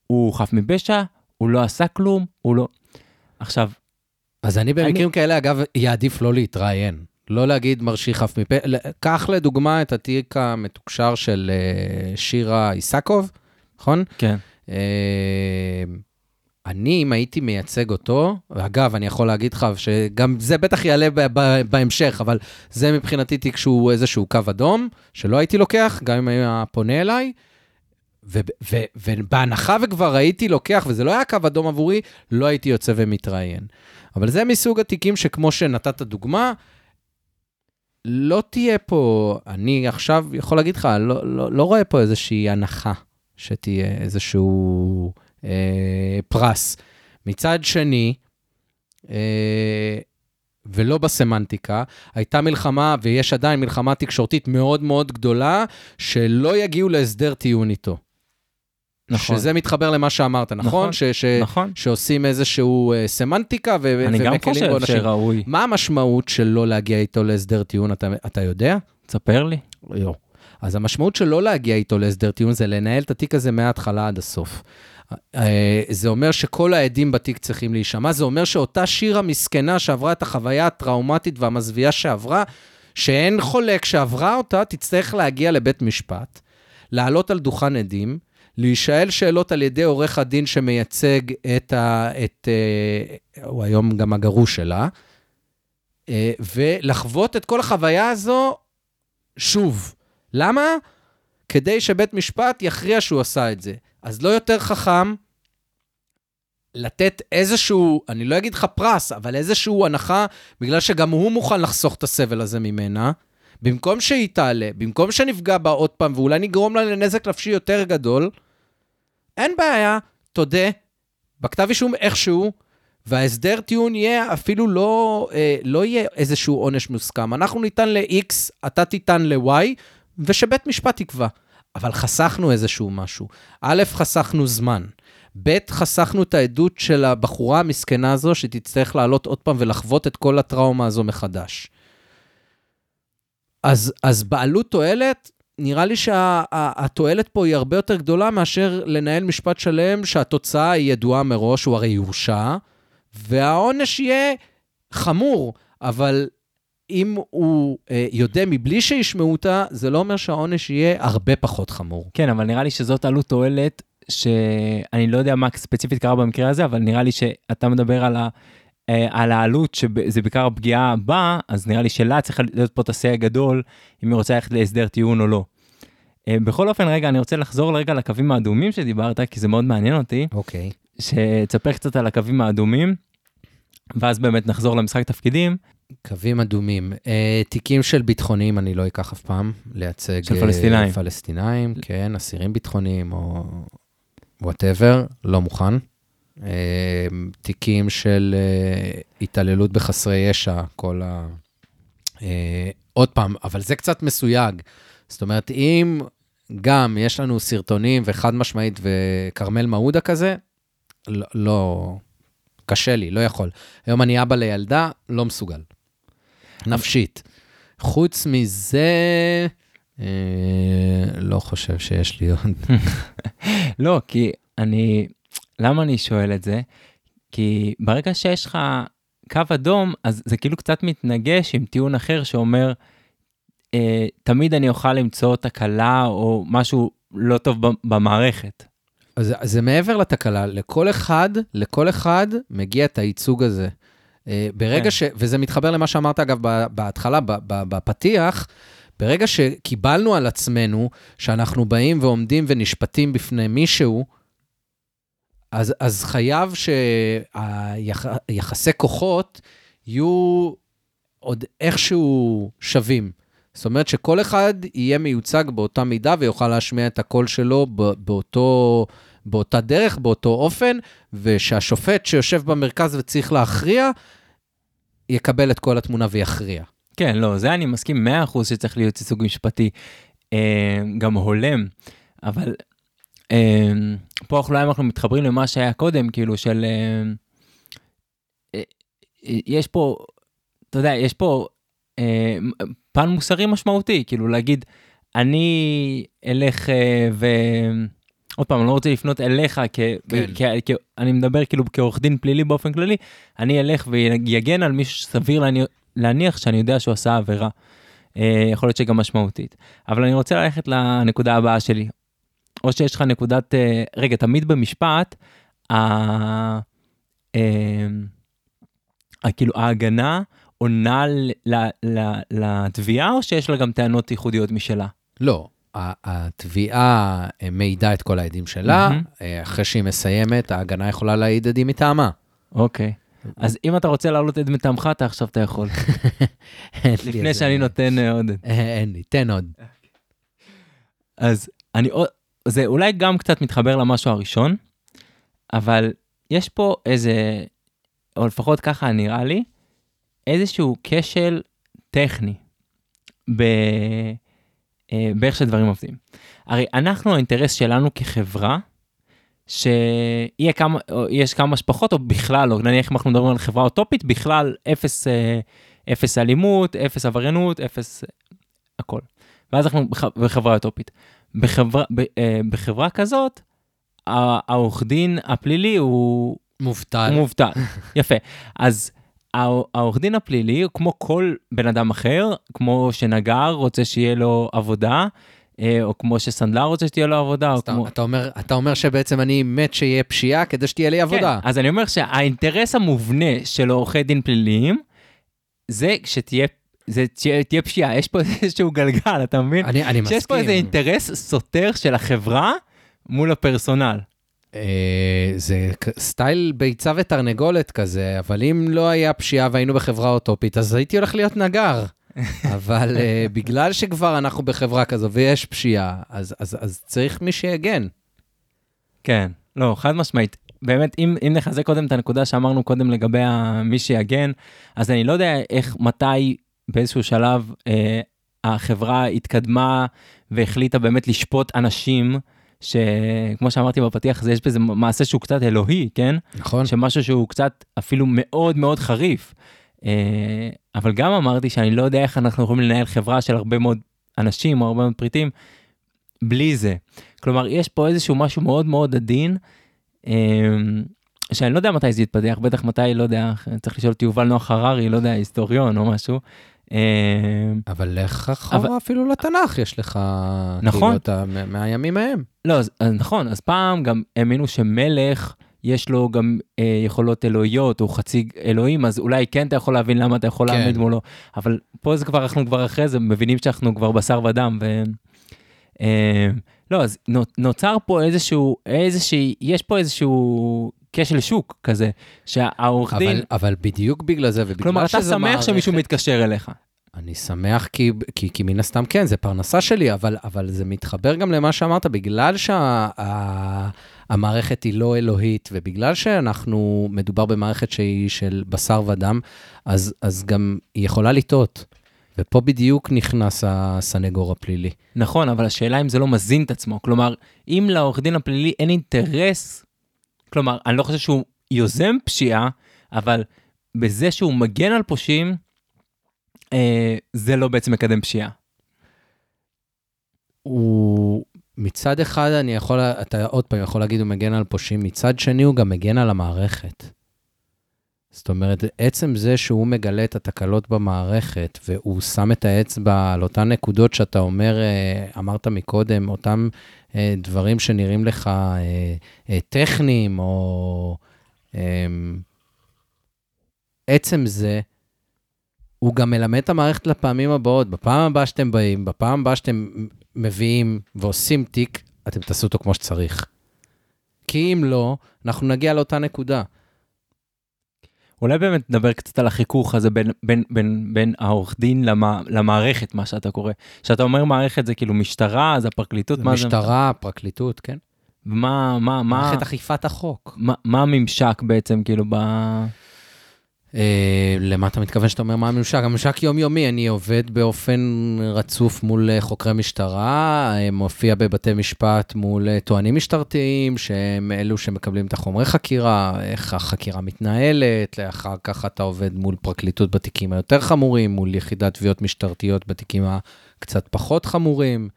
הוא חף מפשע, הוא לא עשה כלום, הוא לא... עכשיו, אז אני במקרים אני- כאלה, אגב, יעדיף לא להתראיין. לא להגיד מרשי חף מפה. קח לדוגמה את התיק המתוקשר של אה, שירה איסקוב, נכון? כן, אה, אני, אם הייתי מייצג אותו, ואגב, אני יכול להגיד לך שגם זה בטח יעלה בהמשך, אבל זה מבחינתי תיק שהוא איזשהו קו אדום, שלא הייתי לוקח, גם אם היה פונה אליי. ובהנחה וכבר הייתי לוקח, וזה לא היה קו אדום עבורי, לא הייתי יוצא ומתראיין. אבל זה מסוג התיקים שכמו שנתת דוגמה, לא תהיה פה, אני עכשיו יכול להגיד לך, לא, לא, לא רואה פה איזושהי הנחה שתהיה איזשהו אה, פרס. מצד שני, אה, ולא בסמנטיקה, הייתה מלחמה, ויש עדיין מלחמה תקשורתית מאוד מאוד גדולה, שלא יגיעו להסדר טיעון איתו. נכון. שזה מתחבר למה שאמרת, נכון? נכון, ש, ש, נכון. שעושים איזשהו אה, סמנטיקה ו- אני גם ומקלים חושב. שראוי. מה המשמעות של לא להגיע איתו להסדר טיעון, אתה, אתה יודע? תספר לי. לא. אז המשמעות של לא להגיע איתו להסדר טיעון זה לנהל את התיק הזה מההתחלה עד הסוף. אה, זה אומר שכל העדים בתיק צריכים להישמע, זה אומר שאותה שירה מסכנה שעברה את החוויה הטראומטית והמזוויעה שעברה, שאין חולק שעברה אותה, תצטרך להגיע לבית משפט, לעלות על דוכן עדים, להישאל שאלות על ידי עורך הדין שמייצג את ה... את, אה, הוא היום גם הגרוש שלה, אה, ולחוות את כל החוויה הזו שוב. למה? כדי שבית משפט יכריע שהוא עשה את זה. אז לא יותר חכם לתת איזשהו, אני לא אגיד לך פרס, אבל איזשהו הנחה, בגלל שגם הוא מוכן לחסוך את הסבל הזה ממנה, במקום שהיא תעלה, במקום שנפגע בה עוד פעם, ואולי נגרום לה לנזק נפשי יותר גדול, אין בעיה, תודה, בכתב אישום איכשהו, וההסדר טיעון יהיה אפילו לא, אה, לא יהיה איזשהו עונש מוסכם. אנחנו ניתן ל-X, אתה תיתן ל-Y, ושבית משפט יקבע. אבל חסכנו איזשהו משהו. א', חסכנו זמן. ב', חסכנו את העדות של הבחורה המסכנה הזו, שתצטרך לעלות עוד פעם ולחוות את כל הטראומה הזו מחדש. אז, אז בעלות תועלת, נראה לי שהתועלת פה היא הרבה יותר גדולה מאשר לנהל משפט שלם שהתוצאה היא ידועה מראש, הוא הרי יורשע, והעונש יהיה חמור, אבל אם הוא אה, יודע מבלי שישמעו אותה, זה לא אומר שהעונש יהיה הרבה פחות חמור. כן, אבל נראה לי שזאת עלות תועלת, שאני לא יודע מה ספציפית קרה במקרה הזה, אבל נראה לי שאתה מדבר על, ה, על העלות, שזה בעיקר הפגיעה הבאה, אז נראה לי שלה צריך להיות פה את ה-say הגדול, אם היא רוצה ללכת להסדר טיעון או לא. אה, בכל אופן, רגע, אני רוצה לחזור רגע לקווים האדומים שדיברת, כי זה מאוד מעניין אותי, אוקיי. שתספר קצת על הקווים האדומים, ואז באמת נחזור למשחק תפקידים. קווים אדומים. אה, תיקים של ביטחוניים אני לא אקח אף פעם, לייצג... של פלסטינאים. אה, פלסטינאים, כן, אסירים ביטחוניים או whatever, לא מוכן. אה, תיקים של אה, התעללות בחסרי ישע, כל ה... אה, עוד פעם, אבל זה קצת מסויג. זאת אומרת, אם גם יש לנו סרטונים וחד משמעית וכרמל מעודה כזה, לא, לא, קשה לי, לא יכול. היום אני אבא לילדה, לא מסוגל. נפשית. חוץ מזה, אה, לא חושב שיש לי עוד. [laughs] לא, כי אני, למה אני שואל את זה? כי ברגע שיש לך קו אדום, אז זה כאילו קצת מתנגש עם טיעון אחר שאומר, אה, תמיד אני אוכל למצוא תקלה או משהו לא טוב במערכת. אז אז זה מעבר לתקלה, לכל אחד, לכל אחד מגיע את הייצוג הזה. אה, ברגע כן. ש... וזה מתחבר למה שאמרת, אגב, בהתחלה, בפתיח, ברגע שקיבלנו על עצמנו שאנחנו באים ועומדים ונשפטים בפני מישהו, אז, אז חייב שהיחסי כוחות יהיו עוד איכשהו שווים. זאת אומרת שכל אחד יהיה מיוצג באותה מידה ויוכל להשמיע את הקול שלו באותו, באותה דרך, באותו אופן, ושהשופט שיושב במרכז וצריך להכריע, יקבל את כל התמונה ויכריע. כן, לא, זה אני מסכים 100% שצריך להיות ייצוג משפטי, אה, גם הולם, אבל פה אנחנו אולי אנחנו מתחברים למה שהיה קודם, כאילו של... אה, אה, יש פה, אתה יודע, יש פה אה, פן מוסרי משמעותי, כאילו להגיד, אני אלך ו... עוד פעם, אני לא רוצה לפנות אליך, כ... כן. כ... כ... אני מדבר כאילו כעורך דין פלילי באופן כללי, אני אלך ויגן על מישהו שסביר להניח, להניח שאני יודע שהוא עשה עבירה. יכול להיות שגם משמעותית. אבל אני רוצה ללכת לנקודה הבאה שלי. או שיש לך נקודת, אה, רגע, תמיד במשפט, ה... ה- כאילו ההגנה עונה לתביעה, או שיש לה גם טענות ייחודיות משלה? לא, התביעה אה, מעידה את כל העדים שלה. אה, אחרי שהיא מסיימת, ההגנה יכולה להעיד עדים מטעמה. אוקיי. אז אם אתה רוצה להעלות את מטעמך, אתה עכשיו אתה יכול. [laughs] לפני שאני נותן עוד. אין לי, תן עוד. אז אני עוד, זה אולי גם קצת מתחבר למשהו הראשון, אבל יש פה איזה, או לפחות ככה נראה לי, איזשהו כשל טכני ב... אה, באיך שדברים עובדים. הרי אנחנו, האינטרס שלנו כחברה, שיהיה כמה, כמה שפחות, או בכלל, או נניח אם אנחנו מדברים על חברה אוטופית, בכלל אפס, אה, אפס אלימות, אפס עבריינות, אפס הכל. ואז אנחנו בח- בחברה אוטופית. בחברה, ב, אה, בחברה כזאת, העורך דין הפלילי הוא, מובטל. הוא מובטל. [laughs] יפה. אז הע- העורך דין הפלילי, כמו כל בן אדם אחר, כמו שנגר רוצה שיהיה לו עבודה, אה, או כמו שסנדלר רוצה שתהיה לו עבודה, או כמו... אתה, אומר, אתה אומר שבעצם אני מת שיהיה פשיעה כדי שתהיה לי עבודה. כן, אז אני אומר שהאינטרס המובנה של עורכי דין פליליים, זה שתהיה... זה תהיה, תהיה פשיעה, יש פה [laughs] איזשהו גלגל, אתה מבין? אני, אני מסכים. שיש פה איזה אינטרס סותר של החברה מול הפרסונל. אה, זה סטייל ביצה ותרנגולת כזה, אבל אם לא היה פשיעה והיינו בחברה אוטופית, אז הייתי הולך להיות נגר. [laughs] אבל אה, בגלל שכבר אנחנו בחברה כזו ויש פשיעה, אז, אז, אז צריך מי שיגן. כן, לא, חד משמעית. באמת, אם, אם נחזק קודם את הנקודה שאמרנו קודם לגבי מי שיגן, אז אני לא יודע איך, מתי, באיזשהו שלב, אה, החברה התקדמה והחליטה באמת לשפוט אנשים, שכמו שאמרתי בפתיח, זה יש בזה מעשה שהוא קצת אלוהי, כן? נכון? שמשהו שהוא קצת אפילו מאוד מאוד חריף. אה, אבל גם אמרתי שאני לא יודע איך אנחנו יכולים לנהל חברה של הרבה מאוד אנשים או הרבה מאוד פריטים בלי זה. כלומר, יש פה איזשהו משהו מאוד מאוד עדין, אה, שאני לא יודע מתי זה יתפתח, בטח מתי, לא יודע, צריך לשאול את יובל נוח הררי, לא יודע, היסטוריון או משהו. אה, אבל לך אחורה אבל- אפילו לתנ"ך יש לך, נכון. כאילו, מה- מהימים ההם. לא, אז, אז נכון, אז פעם גם האמינו שמלך, יש לו גם אה, יכולות אלוהיות, הוא חצי אלוהים, אז אולי כן אתה יכול להבין למה אתה יכול כן. להעמיד מולו, אבל פה זה כבר, אנחנו כבר אחרי זה, מבינים שאנחנו כבר בשר ודם, ו... אה, לא, אז נו- נוצר פה איזשהו, איזושהי, יש פה איזשהו כשל שוק כזה, שהעורך דין... אבל, אבל בדיוק בגלל זה, ובגלל כלומר, אתה שמח מערכת- שמישהו מתקשר אליך. אני שמח כי, כי, כי מן הסתם כן, זה פרנסה שלי, אבל, אבל זה מתחבר גם למה שאמרת, בגלל שהמערכת היא לא אלוהית, ובגלל שאנחנו, מדובר במערכת שהיא של בשר ודם, אז, אז גם היא יכולה לטעות. ופה בדיוק נכנס הסנגור הפלילי. נכון, אבל השאלה אם זה לא מזין את עצמו. כלומר, אם לעורך דין הפלילי אין אינטרס, כלומר, אני לא חושב שהוא יוזם פשיעה, אבל בזה שהוא מגן על פושעים, אה, זה לא בעצם מקדם פשיעה. הוא, מצד אחד אני יכול, אתה עוד פעם יכול להגיד הוא מגן על פושעים, מצד שני הוא גם מגן על המערכת. זאת אומרת, עצם זה שהוא מגלה את התקלות במערכת, והוא שם את האצבע על אותן נקודות שאתה אומר, אה, אמרת מקודם, אותם אה, דברים שנראים לך אה, טכניים, או אה, עצם זה, הוא גם מלמד את המערכת לפעמים הבאות. בפעם הבאה שאתם באים, בפעם הבאה שאתם מביאים ועושים תיק, אתם תעשו אותו כמו שצריך. כי אם לא, אנחנו נגיע לאותה נקודה. אולי באמת נדבר קצת על החיכוך הזה בין, בין, בין, בין העורך דין למה, למערכת, מה שאתה קורא. כשאתה אומר מערכת זה כאילו משטרה, אז הפרקליטות, מה זה? משטרה, פרקליטות, כן? מה, מה, מה, מערכת אכיפת החוק. מה, מה הממשק בעצם, כאילו, ב... אה, למה אתה מתכוון שאתה אומר מה הממשק? הממשק יומיומי, אני עובד באופן רצוף מול אה, חוקרי משטרה, אה, מופיע בבתי משפט מול טוענים משטרתיים, שהם אלו שמקבלים את החומרי חקירה, איך החקירה מתנהלת, אחר כך אתה עובד מול פרקליטות בתיקים היותר חמורים, מול יחידת תביעות משטרתיות בתיקים הקצת פחות חמורים.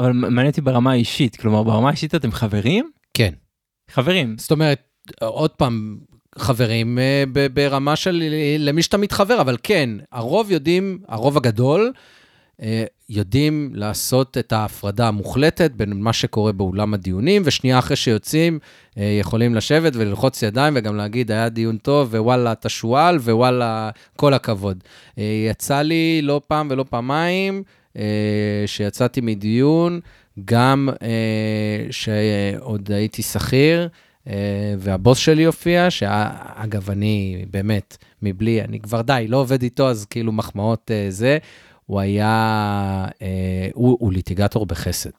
אבל מעניין אותי ברמה האישית, כלומר, ברמה האישית אתם חברים? כן. חברים. זאת אומרת, עוד פעם, חברים אה, ברמה של למי שאתה מתחבר, אבל כן, הרוב יודעים, הרוב הגדול, אה, יודעים לעשות את ההפרדה המוחלטת בין מה שקורה באולם הדיונים, ושנייה אחרי שיוצאים, אה, יכולים לשבת וללחוץ ידיים וגם להגיד, היה דיון טוב, ווואלה, אתה שועל, ווואלה, כל הכבוד. אה, יצא לי לא פעם ולא פעמיים, אה, שיצאתי מדיון, גם אה, שעוד הייתי שכיר, אה, והבוס שלי הופיע, שאגב, אני באמת, מבלי, אני כבר די, לא עובד איתו, אז כאילו מחמאות אה, זה, הוא היה, אה, הוא, הוא ליטיגטור בחסד.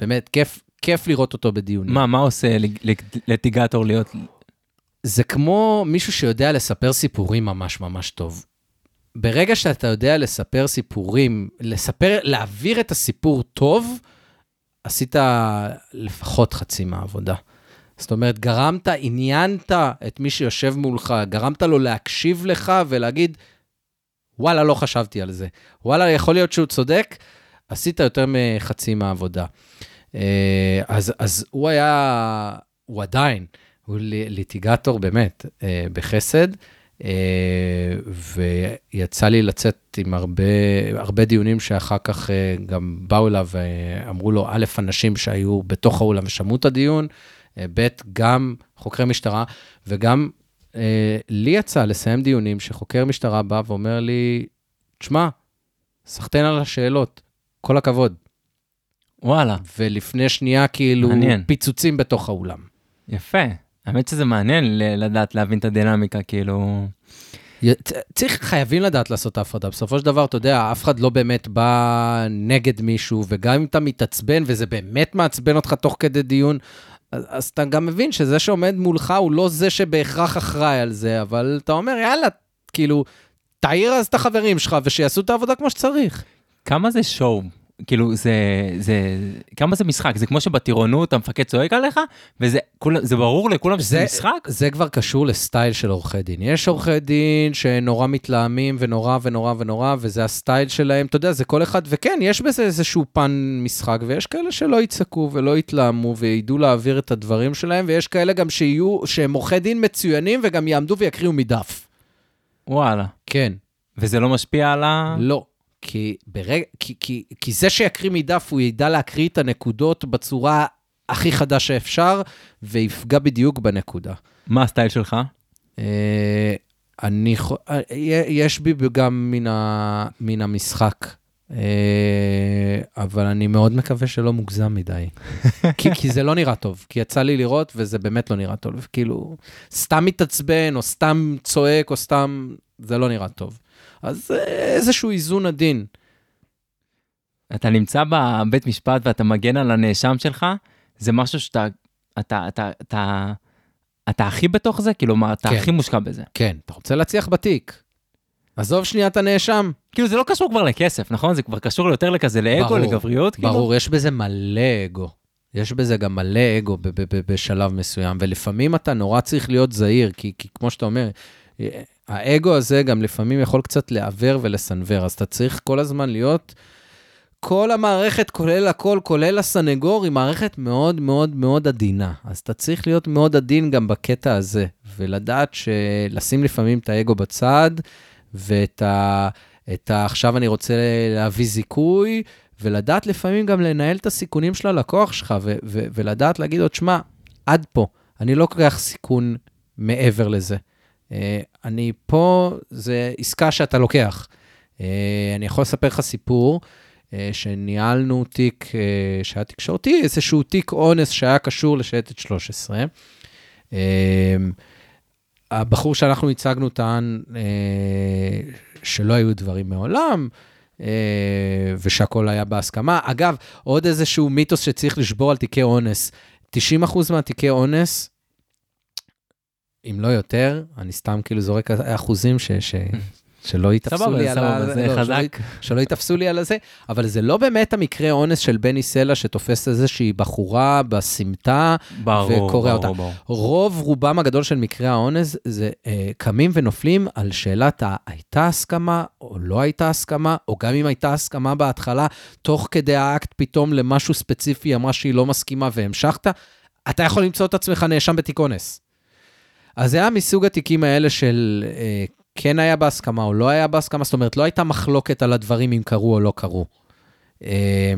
באמת, כיף, כיף לראות אותו בדיונים. מה, מה עושה לטיגטור להיות... זה כמו מישהו שיודע לספר סיפורים ממש ממש טוב. ברגע שאתה יודע לספר סיפורים, לספר, להעביר את הסיפור טוב, עשית לפחות חצי מהעבודה. זאת אומרת, גרמת, עניינת את מי שיושב מולך, גרמת לו להקשיב לך ולהגיד, וואלה, לא חשבתי על זה. וואלה, יכול להיות שהוא צודק, עשית יותר מחצי מהעבודה. אה, אז, אז הוא היה, הוא עדיין, הוא לי- ליטיגטור באמת, אה, בחסד, אה, ויצא לי לצאת עם הרבה, הרבה דיונים שאחר כך גם באו אליו ואמרו לו, א', אנשים שהיו בתוך האולם ושמעו את הדיון, ב', גם חוקרי משטרה, וגם אה, לי יצא לסיים דיונים שחוקר משטרה בא ואומר לי, תשמע, סחטיין על השאלות, כל הכבוד. וואלה, ולפני שנייה, כאילו, מעניין. פיצוצים בתוך האולם. יפה. האמת שזה מעניין לדעת להבין את הדינמיקה, כאילו... צריך, חייבים לדעת לעשות את ההפרדה. בסופו של דבר, אתה יודע, אף אחד לא באמת בא נגד מישהו, וגם אם אתה מתעצבן, וזה באמת מעצבן אותך תוך כדי דיון, אז, אז אתה גם מבין שזה שעומד מולך הוא לא זה שבהכרח אחראי על זה, אבל אתה אומר, יאללה, כאילו, תעיר אז את החברים שלך, ושיעשו את העבודה כמו שצריך. כמה זה שואו? כאילו, זה, זה, כמה זה משחק? זה כמו שבטירונות המפקד צועק עליך, וזה כול, זה ברור לכולם שזה זה- משחק? זה כבר קשור לסטייל של עורכי דין. יש עורכי דין שנורא מתלהמים ונורא ונורא ונורא, וזה הסטייל שלהם. אתה יודע, זה כל אחד, וכן, יש בזה איזשהו פן משחק, ויש כאלה שלא יצעקו ולא יתלהמו וידעו להעביר את הדברים שלהם, ויש כאלה גם שיהיו, שהם עורכי דין מצוינים וגם יעמדו ויקריאו מדף. וואלה. כן, וזה לא משפיע על ה... לא. כי, ברג... כי, כי, כי זה שיקריא מדף, הוא ידע להקריא את הנקודות בצורה הכי חדה שאפשר, ויפגע בדיוק בנקודה. מה הסטייל שלך? אה, אני, אה, יש בי גם מן, ה, מן המשחק אה, אבל אני מאוד מקווה שלא מוגזם מדי. [laughs] כי, כי זה לא נראה טוב, כי יצא לי לראות וזה באמת לא נראה טוב. כאילו, סתם מתעצבן, או סתם צועק, או סתם... זה לא נראה טוב. אז אה, איזשהו איזון עדין. אתה נמצא בבית משפט ואתה מגן על הנאשם שלך, זה משהו שאתה, אתה, אתה, אתה, אתה הכי בתוך זה? כאילו, מה, אתה כן. הכי מושקע בזה. כן, אתה רוצה להצליח בתיק. עזוב שנייה את הנאשם. כאילו, זה לא קשור כבר לכסף, נכון? זה כבר קשור יותר לכזה לאגו, ברור, לגבריות, כאילו? ברור, יש בזה מלא אגו. יש בזה גם מלא אגו בשלב מסוים, ולפעמים אתה נורא צריך להיות זהיר, כי, כי כמו שאתה אומר, האגו הזה גם לפעמים יכול קצת לעוור ולסנוור, אז אתה צריך כל הזמן להיות, כל המערכת, כולל הכל, כולל הסנגור, היא מערכת מאוד מאוד מאוד עדינה. אז אתה צריך להיות מאוד עדין גם בקטע הזה, ולדעת שלשים לפעמים את האגו בצד, ואת ה... את ה... עכשיו אני רוצה להביא זיכוי, ולדעת לפעמים גם לנהל את הסיכונים של הלקוח שלך, ו- ו- ולדעת להגיד לו, תשמע, עד פה, אני לא לוקח סיכון מעבר לזה. Uh, אני פה, זה עסקה שאתה לוקח. Uh, אני יכול לספר לך סיפור, uh, שניהלנו תיק uh, שהיה תקשורתי, איזשהו תיק אונס שהיה קשור לשייטת 13. Uh, הבחור שאנחנו הצגנו טען uh, שלא היו דברים מעולם, ושהכול היה בהסכמה. אגב, עוד איזשהו מיתוס שצריך לשבור על תיקי אונס. 90% מהתיקי אונס, אם לא יותר, אני סתם כאילו זורק אחוזים ש... ש... [laughs] שלא ייתפסו לי על סבבה, ה... זה לא, חזק. שלא, ייתפסו לי על הזה, אבל זה לא באמת המקרה אונס של בני סלע שתופס איזושהי בחורה בסמטה, ברור, וקורע ברור, אותה. ברור. רוב רובם הגדול של מקרי האונס זה אה, קמים ונופלים על שאלת הייתה הסכמה או לא הייתה הסכמה, או גם אם הייתה הסכמה בהתחלה, תוך כדי האקט פתאום למשהו ספציפי אמרה שהיא לא מסכימה והמשכת, אתה יכול למצוא את עצמך נאשם בתיק אונס. אז זה היה מסוג התיקים האלה של אה, כן היה בהסכמה או לא היה בהסכמה, זאת אומרת, לא הייתה מחלוקת על הדברים אם קרו או לא קרו. אה,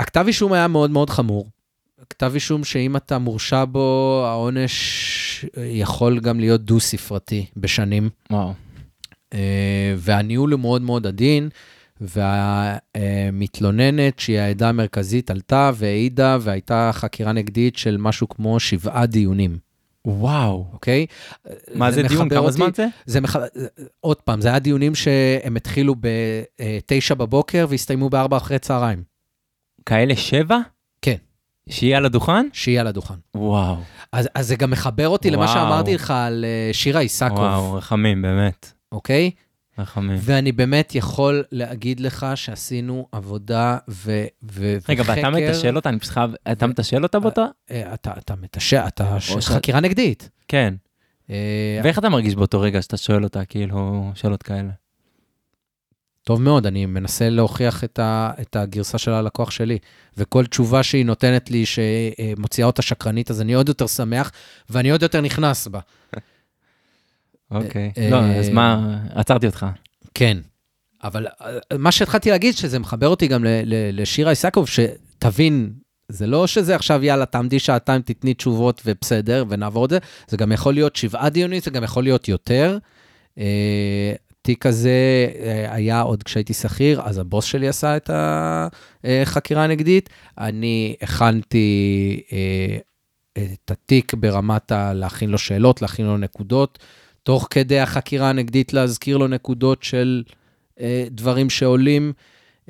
הכתב אישום היה מאוד מאוד חמור. כתב אישום שאם אתה מורשע בו, העונש יכול גם להיות דו-ספרתי בשנים. וואו. אה, והניהול הוא מאוד מאוד עדין, והמתלוננת, שהיא העדה המרכזית, עלתה והעידה, והייתה חקירה נגדית של משהו כמו שבעה דיונים, וואו. אוקיי? מה זה דיון? מחבר כמה אותי- זמן זה? זה מח... עוד פעם, זה היה דיונים שהם התחילו ב-9 בבוקר והסתיימו ב-4 אחרי צהריים. כאלה שבע? כן. שיהיה על הדוכן? שיהיה על הדוכן. וואו. אז, אז זה גם מחבר אותי למה וואו. שאמרתי לך על אה, שירה איסקוב, וואו, רחמים, באמת. אוקיי? רחמים. ואני באמת יכול להגיד לך שעשינו עבודה ו... ו רגע, וחקר, ואתה מתשאל אותה? אני פשוט חייב... אתה מתשאל אותה באותה? אה, אתה, אתה מתשאל, אתה חקירה נגדית. כן. אה, ואיך אתה מרגיש באותו רגע שאתה שואל אותה, כאילו, שאלות כאלה? טוב מאוד, אני מנסה להוכיח את, ה, את הגרסה של הלקוח שלי, וכל תשובה שהיא נותנת לי שמוציאה אותה שקרנית, אז אני עוד יותר שמח, ואני עוד יותר נכנס בה. אוקיי. אה, לא, אז מה... עצרתי אותך. כן, אבל אה, מה שהתחלתי להגיד, שזה מחבר אותי גם לשירה איסקוב, שתבין, זה לא שזה עכשיו, יאללה, תעמדי שעתיים, תתני תשובות ובסדר, ונעבור את זה, זה גם יכול להיות שבעה דיונים, זה גם יכול להיות יותר. אה, התיק הזה אה, היה עוד כשהייתי שכיר, אז הבוס שלי עשה את החקירה הנגדית. אני הכנתי אה, את התיק ברמת ה... להכין לו שאלות, להכין לו נקודות. תוך כדי החקירה הנגדית להזכיר לו נקודות של אה, דברים שעולים,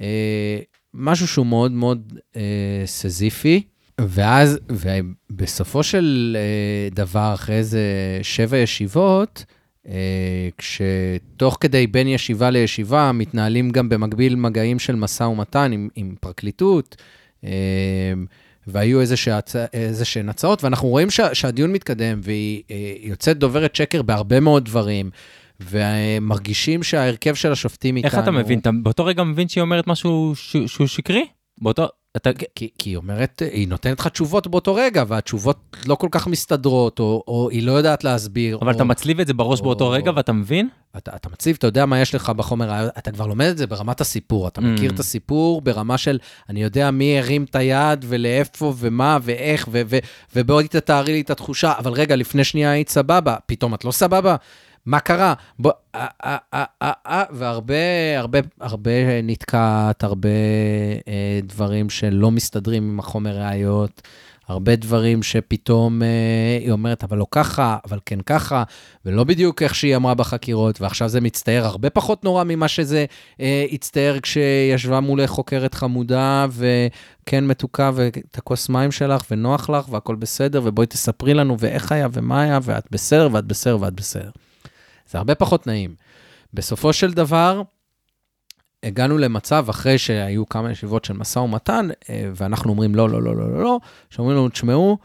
אה, משהו שהוא מאוד מאוד אה, סזיפי. ואז, ובסופו של אה, דבר, אחרי איזה שבע ישיבות, אה, כשתוך כדי בין ישיבה לישיבה מתנהלים גם במקביל מגעים של משא ומתן עם, עם פרקליטות, אה, והיו איזה, שהן הצעות, ואנחנו רואים שה... שהדיון מתקדם, והיא אה, יוצאת דוברת שקר בהרבה מאוד דברים, ומרגישים שההרכב של השופטים איתנו... איך אתה מבין? אתה באותו רגע מבין שהיא אומרת משהו ש- שהוא שקרי? באותו... אתה... כי, כי היא אומרת, היא נותנת לך תשובות באותו רגע, והתשובות לא כל כך מסתדרות, או, או היא לא יודעת להסביר. אבל או... אתה מצליב את זה בראש באותו או- רגע ואתה מבין? אתה, אתה מציב, אתה יודע מה יש לך בחומר, אתה כבר לומד את זה ברמת הסיפור. אתה Mm. מכיר את הסיפור ברמה של, אני יודע מי הרים את היד ולאיפה ומה ואיך, ובואי תתארי לי את התחושה, אבל רגע, לפני שנייה היית סבבה, פתאום את לא סבבה? מה קרה? בוא, אה, אה, אה, אה, אה, והרבה, הרבה, הרבה נתקעת, הרבה אה, דברים שלא מסתדרים עם החומר ראיות, הרבה דברים שפתאום אה, היא אומרת, אבל לא ככה, אבל כן ככה, ולא בדיוק איך שהיא אמרה בחקירות, ועכשיו זה מצטער הרבה פחות נורא ממה שזה אה, הצטער כשישבה מולך חוקרת חמודה, וכן מתוקה, ואת הכוס מים שלך, ונוח לך, והכל בסדר, ובואי תספרי לנו, ואיך היה, ומה היה, ואת בסדר, ואת בסדר, ואת בסדר. זה הרבה פחות נעים. בסופו של דבר, הגענו למצב, אחרי שהיו כמה ישיבות של משא ומתן, אה, ואנחנו אומרים לא, לא, לא, לא, לא, לא, שאומרים לנו, תשמעו,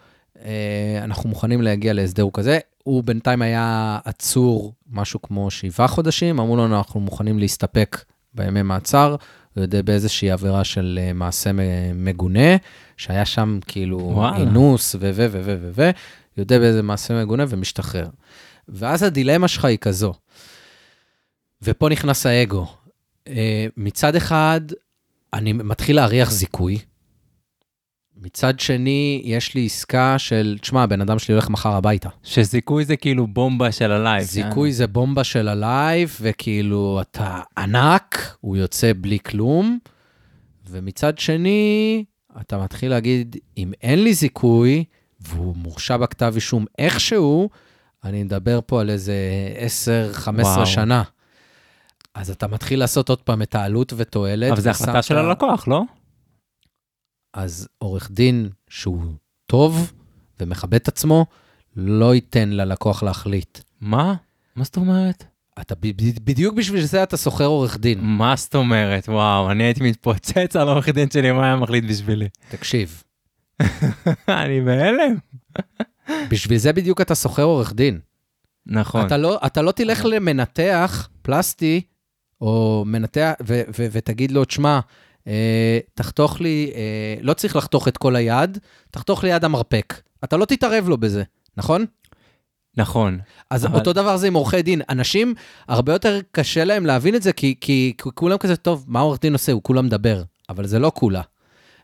אה, אנחנו מוכנים להגיע להסדר כזה. הוא בינתיים היה עצור משהו כמו שבעה חודשים, אמרו לנו, אנחנו מוכנים להסתפק בימי מעצר, הוא יודה באיזושהי עבירה של אה, מעשה מגונה, שהיה שם כאילו וואלה. אינוס ו ו ו ו ו ו, יודה באיזה מעשה מגונה ומשתחרר. ואז הדילמה שלך היא כזו, ופה נכנס האגו. אה, מצד אחד, אני מתחיל להריח זיכוי. מצד שני, יש לי עסקה של, תשמע, הבן אדם שלי הולך מחר הביתה. שזיכוי זה כאילו בומבה של ה life. זיכוי זה בומבה של ה life, וכאילו, אתה ענק, הוא יוצא בלי כלום. ומצד שני, אתה מתחיל להגיד, אם אין לי זיכוי, והוא מורשע בכתב אישום איכשהו, אני מדבר פה על איזה 10-15 וואו. שנה. אז אתה מתחיל לעשות עוד פעם את העלות ותועלת. אבל זו החלטה של הלקוח, לא? אז עורך דין שהוא טוב ומכבד את עצמו, לא ייתן ללקוח להחליט. מה? מה זאת אומרת? אתה בדיוק בשביל זה אתה שוכר עורך דין. מה זאת אומרת? וואו, אני הייתי מתפוצץ על עורך דין שלי, מה היה מחליט בשבילי? תקשיב, [laughs] אני בהלם. בשביל זה בדיוק אתה שוכר עורך דין. נכון. אתה לא, אתה לא תלך למנתח פלסטי, או מנתח, ו- ו- ותגיד לו, תשמע, אה, תחתוך לי, אה, לא צריך לחתוך את כל היד, תחתוך לי יד המרפק. אתה לא תתערב לו בזה, נכון? נכון. אז אבל- אותו דבר זה עם עורכי דין. אנשים, הרבה יותר קשה להם להבין את זה, כי, כי, כי כולם כזה, טוב, מה עורך דין עושה? הוא כולה מדבר. אבל זה לא כולה.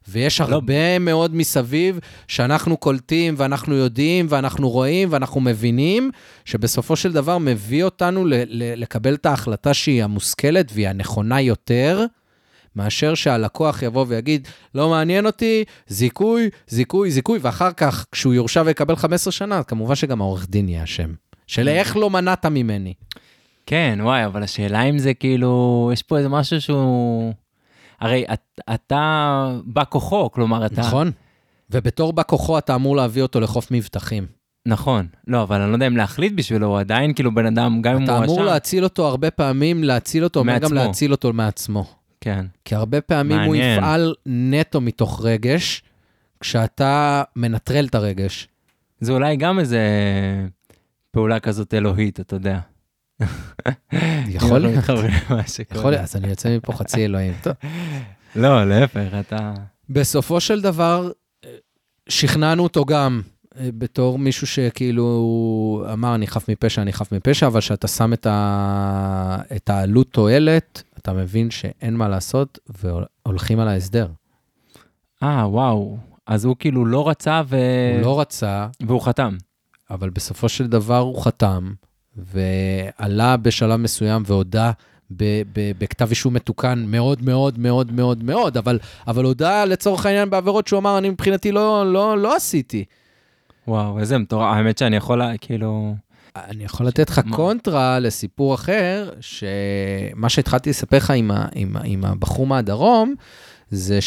ויש לא. הרבה מאוד מסביב שאנחנו קולטים ואנחנו יודעים ואנחנו רואים ואנחנו מבינים, שבסופו של דבר מביא אותנו ל- ל- לקבל את ההחלטה שהיא המושכלת והיא הנכונה יותר, מאשר שהלקוח יבוא ויגיד, לא מעניין אותי, זיכוי, זיכוי, זיכוי, ואחר כך, כשהוא יורשע ויקבל 15 שנה, כמובן שגם העורך דין יהיה אשם. של איך לא מנעת ממני. כן, וואי, אבל השאלה אם זה כאילו, יש פה איזה משהו שהוא... הרי את, אתה בא כוחו, כלומר אתה... נכון? ובתור בא כוחו אתה אמור להביא אותו לחוף מבטחים. נכון. לא, אבל אני לא יודע אם להחליט בשבילו, הוא עדיין כאילו בן אדם, גם אם אתה הוא אמור רשם. להציל אותו הרבה פעמים, להציל אותו, אומר גם מעצמו. להציל אותו מעצמו. כן. כי הרבה פעמים הוא מעניין. יפעל נטו מתוך רגש, כשאתה מנטרל את הרגש. זה אולי גם איזה פעולה כזאת אלוהית, אתה יודע. [laughs] יכול להיות. יכול להיות, אז אני יוצא מפה חצי אלוהים. [laughs] לא, להפך, אתה... בסופו של דבר, שכנענו אותו גם אה, בתור מישהו שכאילו אמר, אני חף מפשע, אני חף מפשע, אבל כשאתה שם את, ה... את העלות תועלת, אתה מבין שאין מה לעשות והולכים על ההסדר. אה, וואו. אז הוא כאילו לא רצה ו... הוא לא רצה, והוא חתם. אבל בסופו של דבר הוא חתם, ועלה בשלב מסוים והודה בכתב אישום מתוקן מאוד מאוד מאוד מאוד מאוד, אבל, אבל הודה לצורך העניין בעבירות שהוא אמר, אני מבחינתי לא, לא, לא עשיתי. וואו, איזה מטורף. האמת שאני יכול, כאילו... אני יכול לתת לך מה? קונטרה לסיפור אחר, שמה שהתחלתי לספר לך עם, ה, עם, ה- עם הבחור מהדרום, זה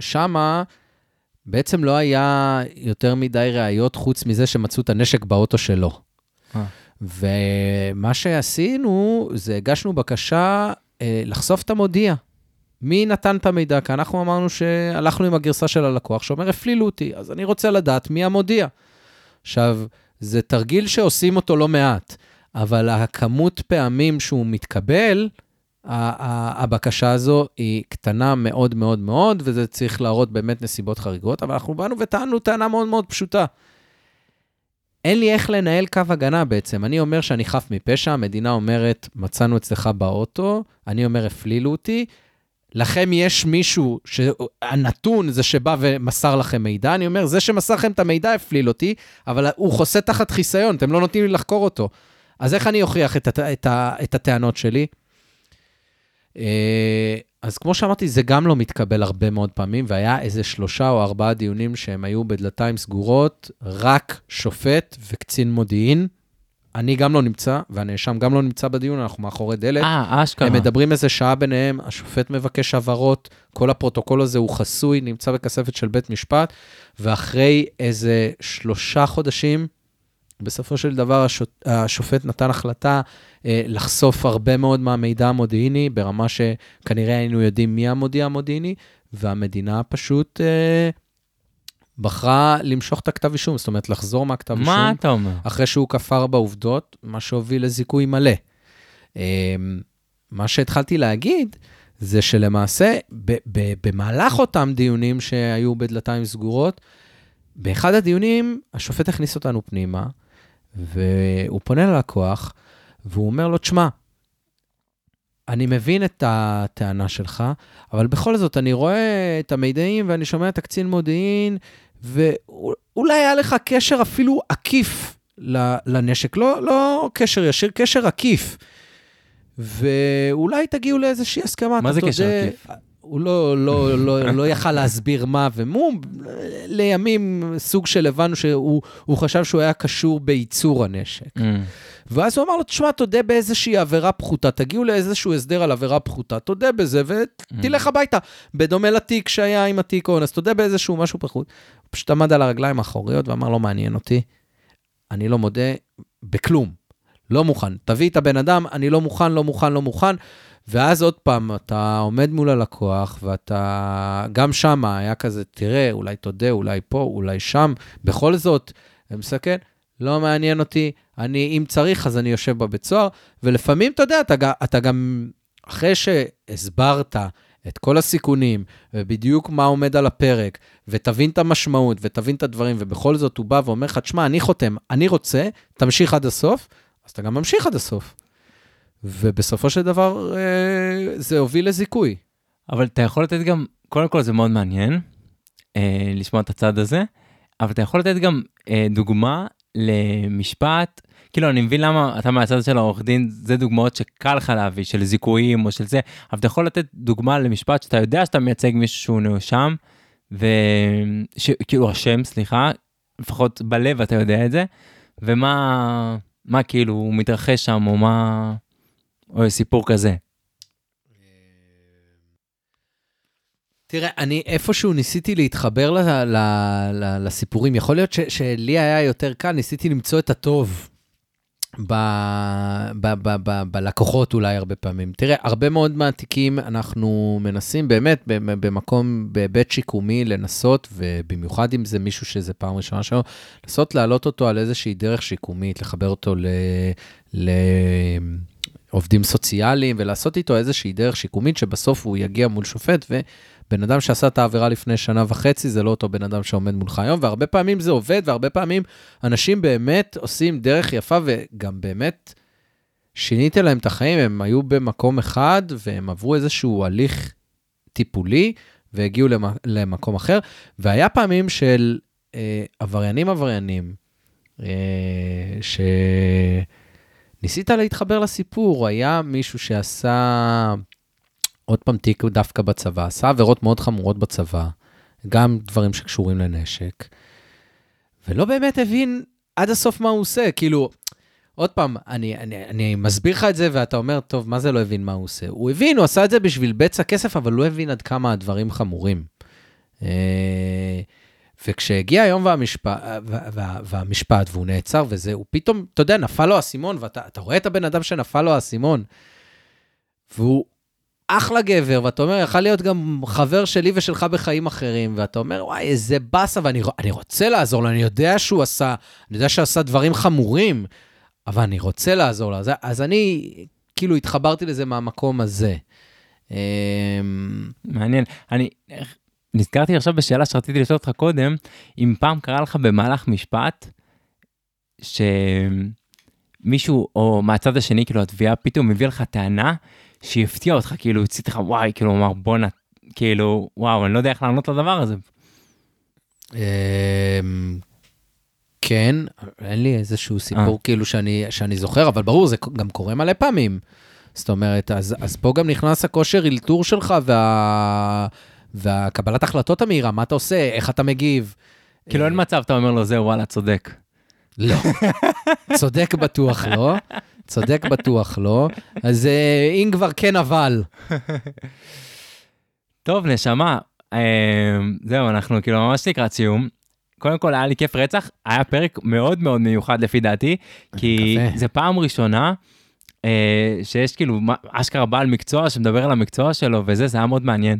ששמה בעצם לא היה יותר מדי ראיות חוץ מזה שמצאו את הנשק באוטו שלו. ומה שעשינו, זה הגשנו בקשה אה, לחשוף את המודיע. מי נתן את המידע? כי אנחנו אמרנו שהלכנו עם הגרסה של הלקוח, שאומר, הפלילו אותי, אז אני רוצה לדעת מי המודיע. עכשיו, זה תרגיל שעושים אותו לא מעט, אבל הכמות פעמים שהוא מתקבל, הבקשה הזו היא קטנה מאוד מאוד מאוד, וזה צריך להראות באמת נסיבות חריגות, אבל אנחנו באנו וטענו טענה מאוד מאוד פשוטה. אין לי איך לנהל קו הגנה בעצם. אני אומר שאני חף מפשע, המדינה אומרת, מצאנו אצלך באוטו, אני אומר, הפלילו אותי. לכם יש מישהו שהנתון זה שבא ומסר לכם מידע, אני אומר, זה שמסר לכם את המידע הפליל אותי, אבל הוא חוסה תחת חיסיון, אתם לא נותנים לי לחקור אותו. אז איך אני אוכיח את, הט- את, ה- את הטענות שלי? אז כמו שאמרתי, זה גם לא מתקבל הרבה מאוד פעמים, והיה איזה שלושה או ארבעה דיונים שהם היו בדלתיים סגורות, רק שופט וקצין מודיעין. אני גם לא נמצא, והנאשם גם לא נמצא בדיון, אנחנו מאחורי דלת. אה, אשכרה. הם מדברים איזה שעה ביניהם, השופט מבקש הבהרות, כל הפרוטוקול הזה הוא חסוי, נמצא בכספת של בית משפט, ואחרי איזה שלושה חודשים, בסופו של דבר השוט, השופט נתן החלטה אה, לחשוף הרבה מאוד מהמידע המודיעיני, ברמה שכנראה היינו יודעים מי המודיע המודיעיני, והמדינה פשוט אה, בחרה למשוך את הכתב אישום, זאת אומרת, לחזור מהכתב אישום. מה אתה אומר? אחרי שהוא כפר בעובדות, מה שהוביל לזיכוי מלא. אמ, מה שהתחלתי להגיד, זה שלמעשה, ב- ב- במהלך אותם דיונים שהיו בדלתיים סגורות, באחד הדיונים השופט הכניס אותנו פנימה, והוא פונה ללקוח, והוא אומר לו, תשמע, אני מבין את הטענה שלך, אבל בכל זאת, אני רואה את המידעים ואני שומע את הקצין מודיעין, ואולי היה לך קשר אפילו עקיף לנשק, לא, לא קשר ישיר, קשר עקיף. ואולי תגיעו לאיזושהי הסכמה. מה זה קשר עקיף? הוא לא, לא, לא, לא יכל להסביר מה ומו, לימים סוג של הבנו שהוא הוא חשב שהוא היה קשור בייצור הנשק. אה, ואז הוא אמר לו, תשמע, תודה באיזושהי עבירה פחותה, תגיעו לאיזשהו הסדר על עבירה פחותה, תודה בזה ותלך הביתה. בדומה לתיק שהיה עם התיק אונס, תודה באיזשהו משהו פחות. הוא פשוט עמד על הרגליים האחוריות ואמר, לא מעניין אותי, אני לא מודה בכלום, לא מוכן. תביא את הבן אדם, אני לא מוכן, לא מוכן, לא מוכן. ואז עוד פעם, אתה עומד מול הלקוח, ואתה, גם שם היה כזה, תראה, אולי תודה, אולי פה, אולי שם. בכל זאת, מסתכל, לא מעניין אותי, אני, אם צריך, אז אני יושב בבית סוהר, ולפעמים, אתה יודע, אתה, אתה גם, אחרי שהסברת את כל הסיכונים, ובדיוק מה עומד על הפרק, ותבין את המשמעות, ותבין את הדברים, ובכל זאת הוא בא ואומר לך, תשמע, אני חותם, אני רוצה, תמשיך עד הסוף, אז אתה גם ממשיך עד הסוף. ובסופו של דבר, אה, זה הוביל לזיכוי. אבל אתה יכול לתת גם, קודם כל זה מאוד מעניין אה, לשמוע את הצד הזה, אבל אתה יכול לתת גם אה, דוגמה למשפט, כאילו אני מבין למה אתה מהצד של העורך דין, זה דוגמאות שקל לך להביא, של זיכויים או של זה, אבל אתה יכול לתת דוגמה למשפט שאתה יודע שאתה מייצג מישהו שהוא נאשם, וכאילו אשם, סליחה, לפחות בלב אתה יודע את זה, ומה מה כאילו מתרחש שם, או מה, או סיפור כזה. תראה, אני איפשהו ניסיתי להתחבר ל, ל, ל, לסיפורים. יכול להיות ש, שלי היה יותר קל, ניסיתי למצוא את הטוב ב, ב, ב, ב, בלקוחות אולי הרבה פעמים. תראה, הרבה מאוד מהתיקים אנחנו מנסים באמת במקום, בהיבט שיקומי, לנסות, ובמיוחד אם זה מישהו שזה פעם ראשונה שלו, לנסות להעלות אותו על איזושהי דרך שיקומית, לחבר אותו ל... ל עובדים סוציאליים, ולעשות איתו איזושהי דרך שיקומית, שבסוף הוא יגיע מול שופט, ובן אדם שעשה את העבירה לפני שנה וחצי, זה לא אותו בן אדם שעומד מולך היום, והרבה פעמים זה עובד, והרבה פעמים אנשים באמת עושים דרך יפה, וגם באמת שינית להם את החיים, הם היו במקום אחד, והם עברו איזשהו הליך טיפולי, והגיעו למ- למקום אחר, והיה פעמים של אה, עבריינים עבריינים, אה, ש... ניסית להתחבר לסיפור, היה מישהו שעשה, עוד פעם תיק דווקא בצבא, עשה עבירות מאוד חמורות בצבא, גם דברים שקשורים לנשק, ולא באמת הבין עד הסוף מה הוא עושה, כאילו, עוד פעם, אני, אני, אני מסביר לך את זה, ואתה אומר, טוב, מה זה לא הבין מה הוא עושה? הוא הבין, הוא עשה את זה בשביל בצע כסף, אבל לא הבין עד כמה הדברים חמורים. אה, וכשהגיע היום והמשפט, וה, והמשפט והוא נעצר וזה, הוא פתאום, אתה יודע, נפל לו האסימון, ואתה אתה רואה את הבן אדם שנפל לו האסימון, והוא אחלה גבר, ואתה אומר, יכול להיות גם חבר שלי ושלך בחיים אחרים, ואתה אומר, וואי, איזה באסה, ואני אני רוצה לעזור לו, אני יודע שהוא עשה, אני יודע שעשה דברים חמורים, אבל אני רוצה לעזור לו. אז, אז אני כאילו התחברתי לזה מהמקום הזה. אמ, מעניין. אני נזכרתי עכשיו בשאלה שרציתי לשאול אותך קודם, אם פעם קרה לך במהלך משפט, שמישהו, או מהצד השני, כאילו התביעה פתאום הביא לך טענה שהפתיעה אותך, כאילו הציץ לך, וואי, כאילו הוא אמר, בואנה, כאילו, וואו, אני לא יודע איך לענות לדבר הזה. אמ, כן. אין לי איזשהו סיפור כאילו שאני, שאני זוכר, אבל ברור, זה גם קורה מלא פעמים. זאת אומרת, אז, אז פה גם נכנס הכושר אילתור שלך וה, והקבלת החלטות המהירה, מה אתה עושה, איך אתה מגיב. כאילו אין מצב, אתה אומר לו, זהו, וואלה, צודק. לא. צודק בטוח לא, צודק בטוח לא. אז אה, אם כבר כן אבל. טוב, נשמה, אה, זהו, אנחנו כאילו ממש לקראת סיום. קודם כל, היה לי כיף רצח, היה פרק מאוד מאוד מיוחד לפי דעתי, כי. זה פעם ראשונה אה, שיש כאילו אשכרה בעל מקצוע שמדבר על המקצוע שלו וזה, זה היה מאוד מעניין.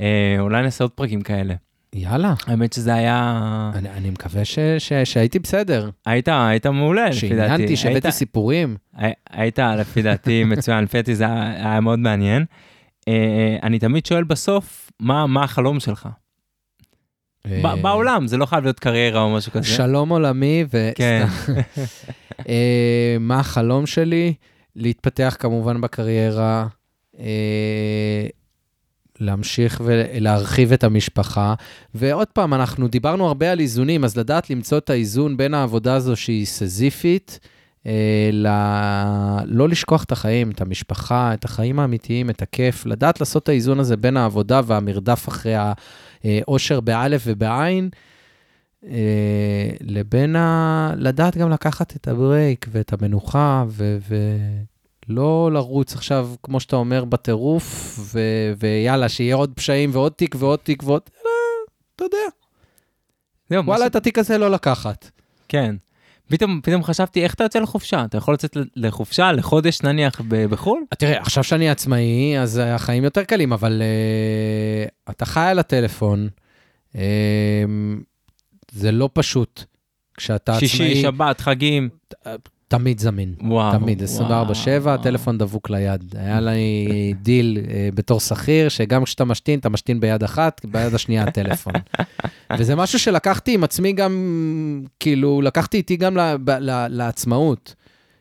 אה, אולי נעשה עוד פרקים כאלה. יאללה. האמת שזה היה... אני, אני מקווה ש, ש, שהייתי בסדר, היית, היית מעולה, לפי דעתי. שעניינתי, שהבאתי סיפורים. הי- היית, לפי דעתי, [laughs] מצוין, לפי דעתי זה היה היה מאוד מעניין. אה, אני תמיד שואל בסוף, מה מה החלום שלך? אה, בעולם, זה לא חייב להיות קריירה או משהו כזה. שלום עולמי, ו... כן. [laughs] אה, מה החלום שלי? להתפתח כמובן בקריירה, אה, להמשיך ולהרחיב את המשפחה. ועוד פעם, אנחנו דיברנו הרבה על איזונים, אז לדעת למצוא את האיזון בין העבודה הזו שהיא סזיפית, אה, ל... לא לשכוח את החיים, את המשפחה, את החיים האמיתיים, את הכיף, לדעת לעשות את האיזון הזה בין העבודה והמרדף אחרי האושר באלף ובעין. אה, לבין ה... לדעת גם לקחת את הברייק ואת המנוחה, ו... ולא לרוץ עכשיו, כמו שאתה אומר, בטירוף, ו... ויאללה, שיהיה עוד פשעים ועוד תיק ועוד תיק ועוד... אלא, אתה יודע, זהו, וואלה, מה את התיק הזה לא לקחת. כן. פתאום, פתאום חשבתי, איך אתה יוצא לחופשה? אתה יכול לצאת לחופשה, לחודש נניח ב- בחו"ל? תראה, עכשיו שאני עצמאי, אז החיים יותר קלים, אבל uh, אתה חי על הטלפון, אה, זה לא פשוט. כשאתה עצמאי, שישי, שבת, חגים. תמיד זמין. וואו. תמיד, 24/7, וואו. הטלפון דבוק ליד. היה לי [laughs] דיל אה, בתור שכיר, שגם כשאתה משתין, אתה משתין ביד אחת, ביד השנייה הטלפון. [laughs] וזה משהו שלקחתי עם עצמי גם, כאילו, לקחתי איתי גם ל- ב- ל- לעצמאות.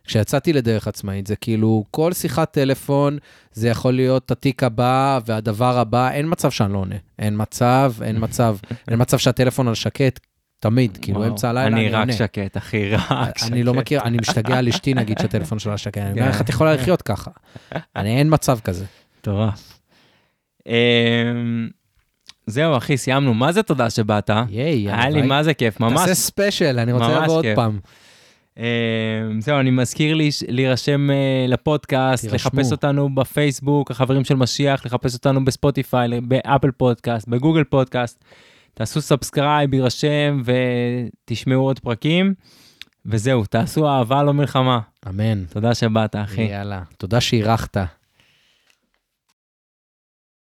כשיצאתי לדרך עצמאית, זה כאילו, כל שיחת טלפון, זה יכול להיות התיק הבא והדבר הבא, אין מצב שאני לא עונה. אין מצב, אין מצב. [laughs] אין מצב שהטלפון על שקט, תמיד, כאילו. אמצע הלילה אני אני עונה. רק שקט, אחי, רק שקט. אני לא מכיר, אני משתגע על אשתי, נגיד, שהטלפון שלה שקט. אני אומר, כן. איך את יכולה לחיות ככה? אני, אין מצב כזה. מטורף. אמ, זהו, אחי, סיימנו. מה זה תודה שבאת? ייי, היה לי מה זה כיף, ממש. תעשה ספיישל, אני רוצה לבוא עוד. פעם. אמ, זהו, אני מזכיר לי להירשם אה, לפודקאסט. לחפש אותנו בפייסבוק, החברים של משיח, לחפש אותנו בספוטיפיי, באפל פודקאסט, בגוגל פודקאסט. תעשו subscribe, הירשמו תשמעו עוד פרקים. וזהו, תעשו אהבה לא מלחמה. אמן. תודה שבאת, אחי. יאללה, תודה שאירחת.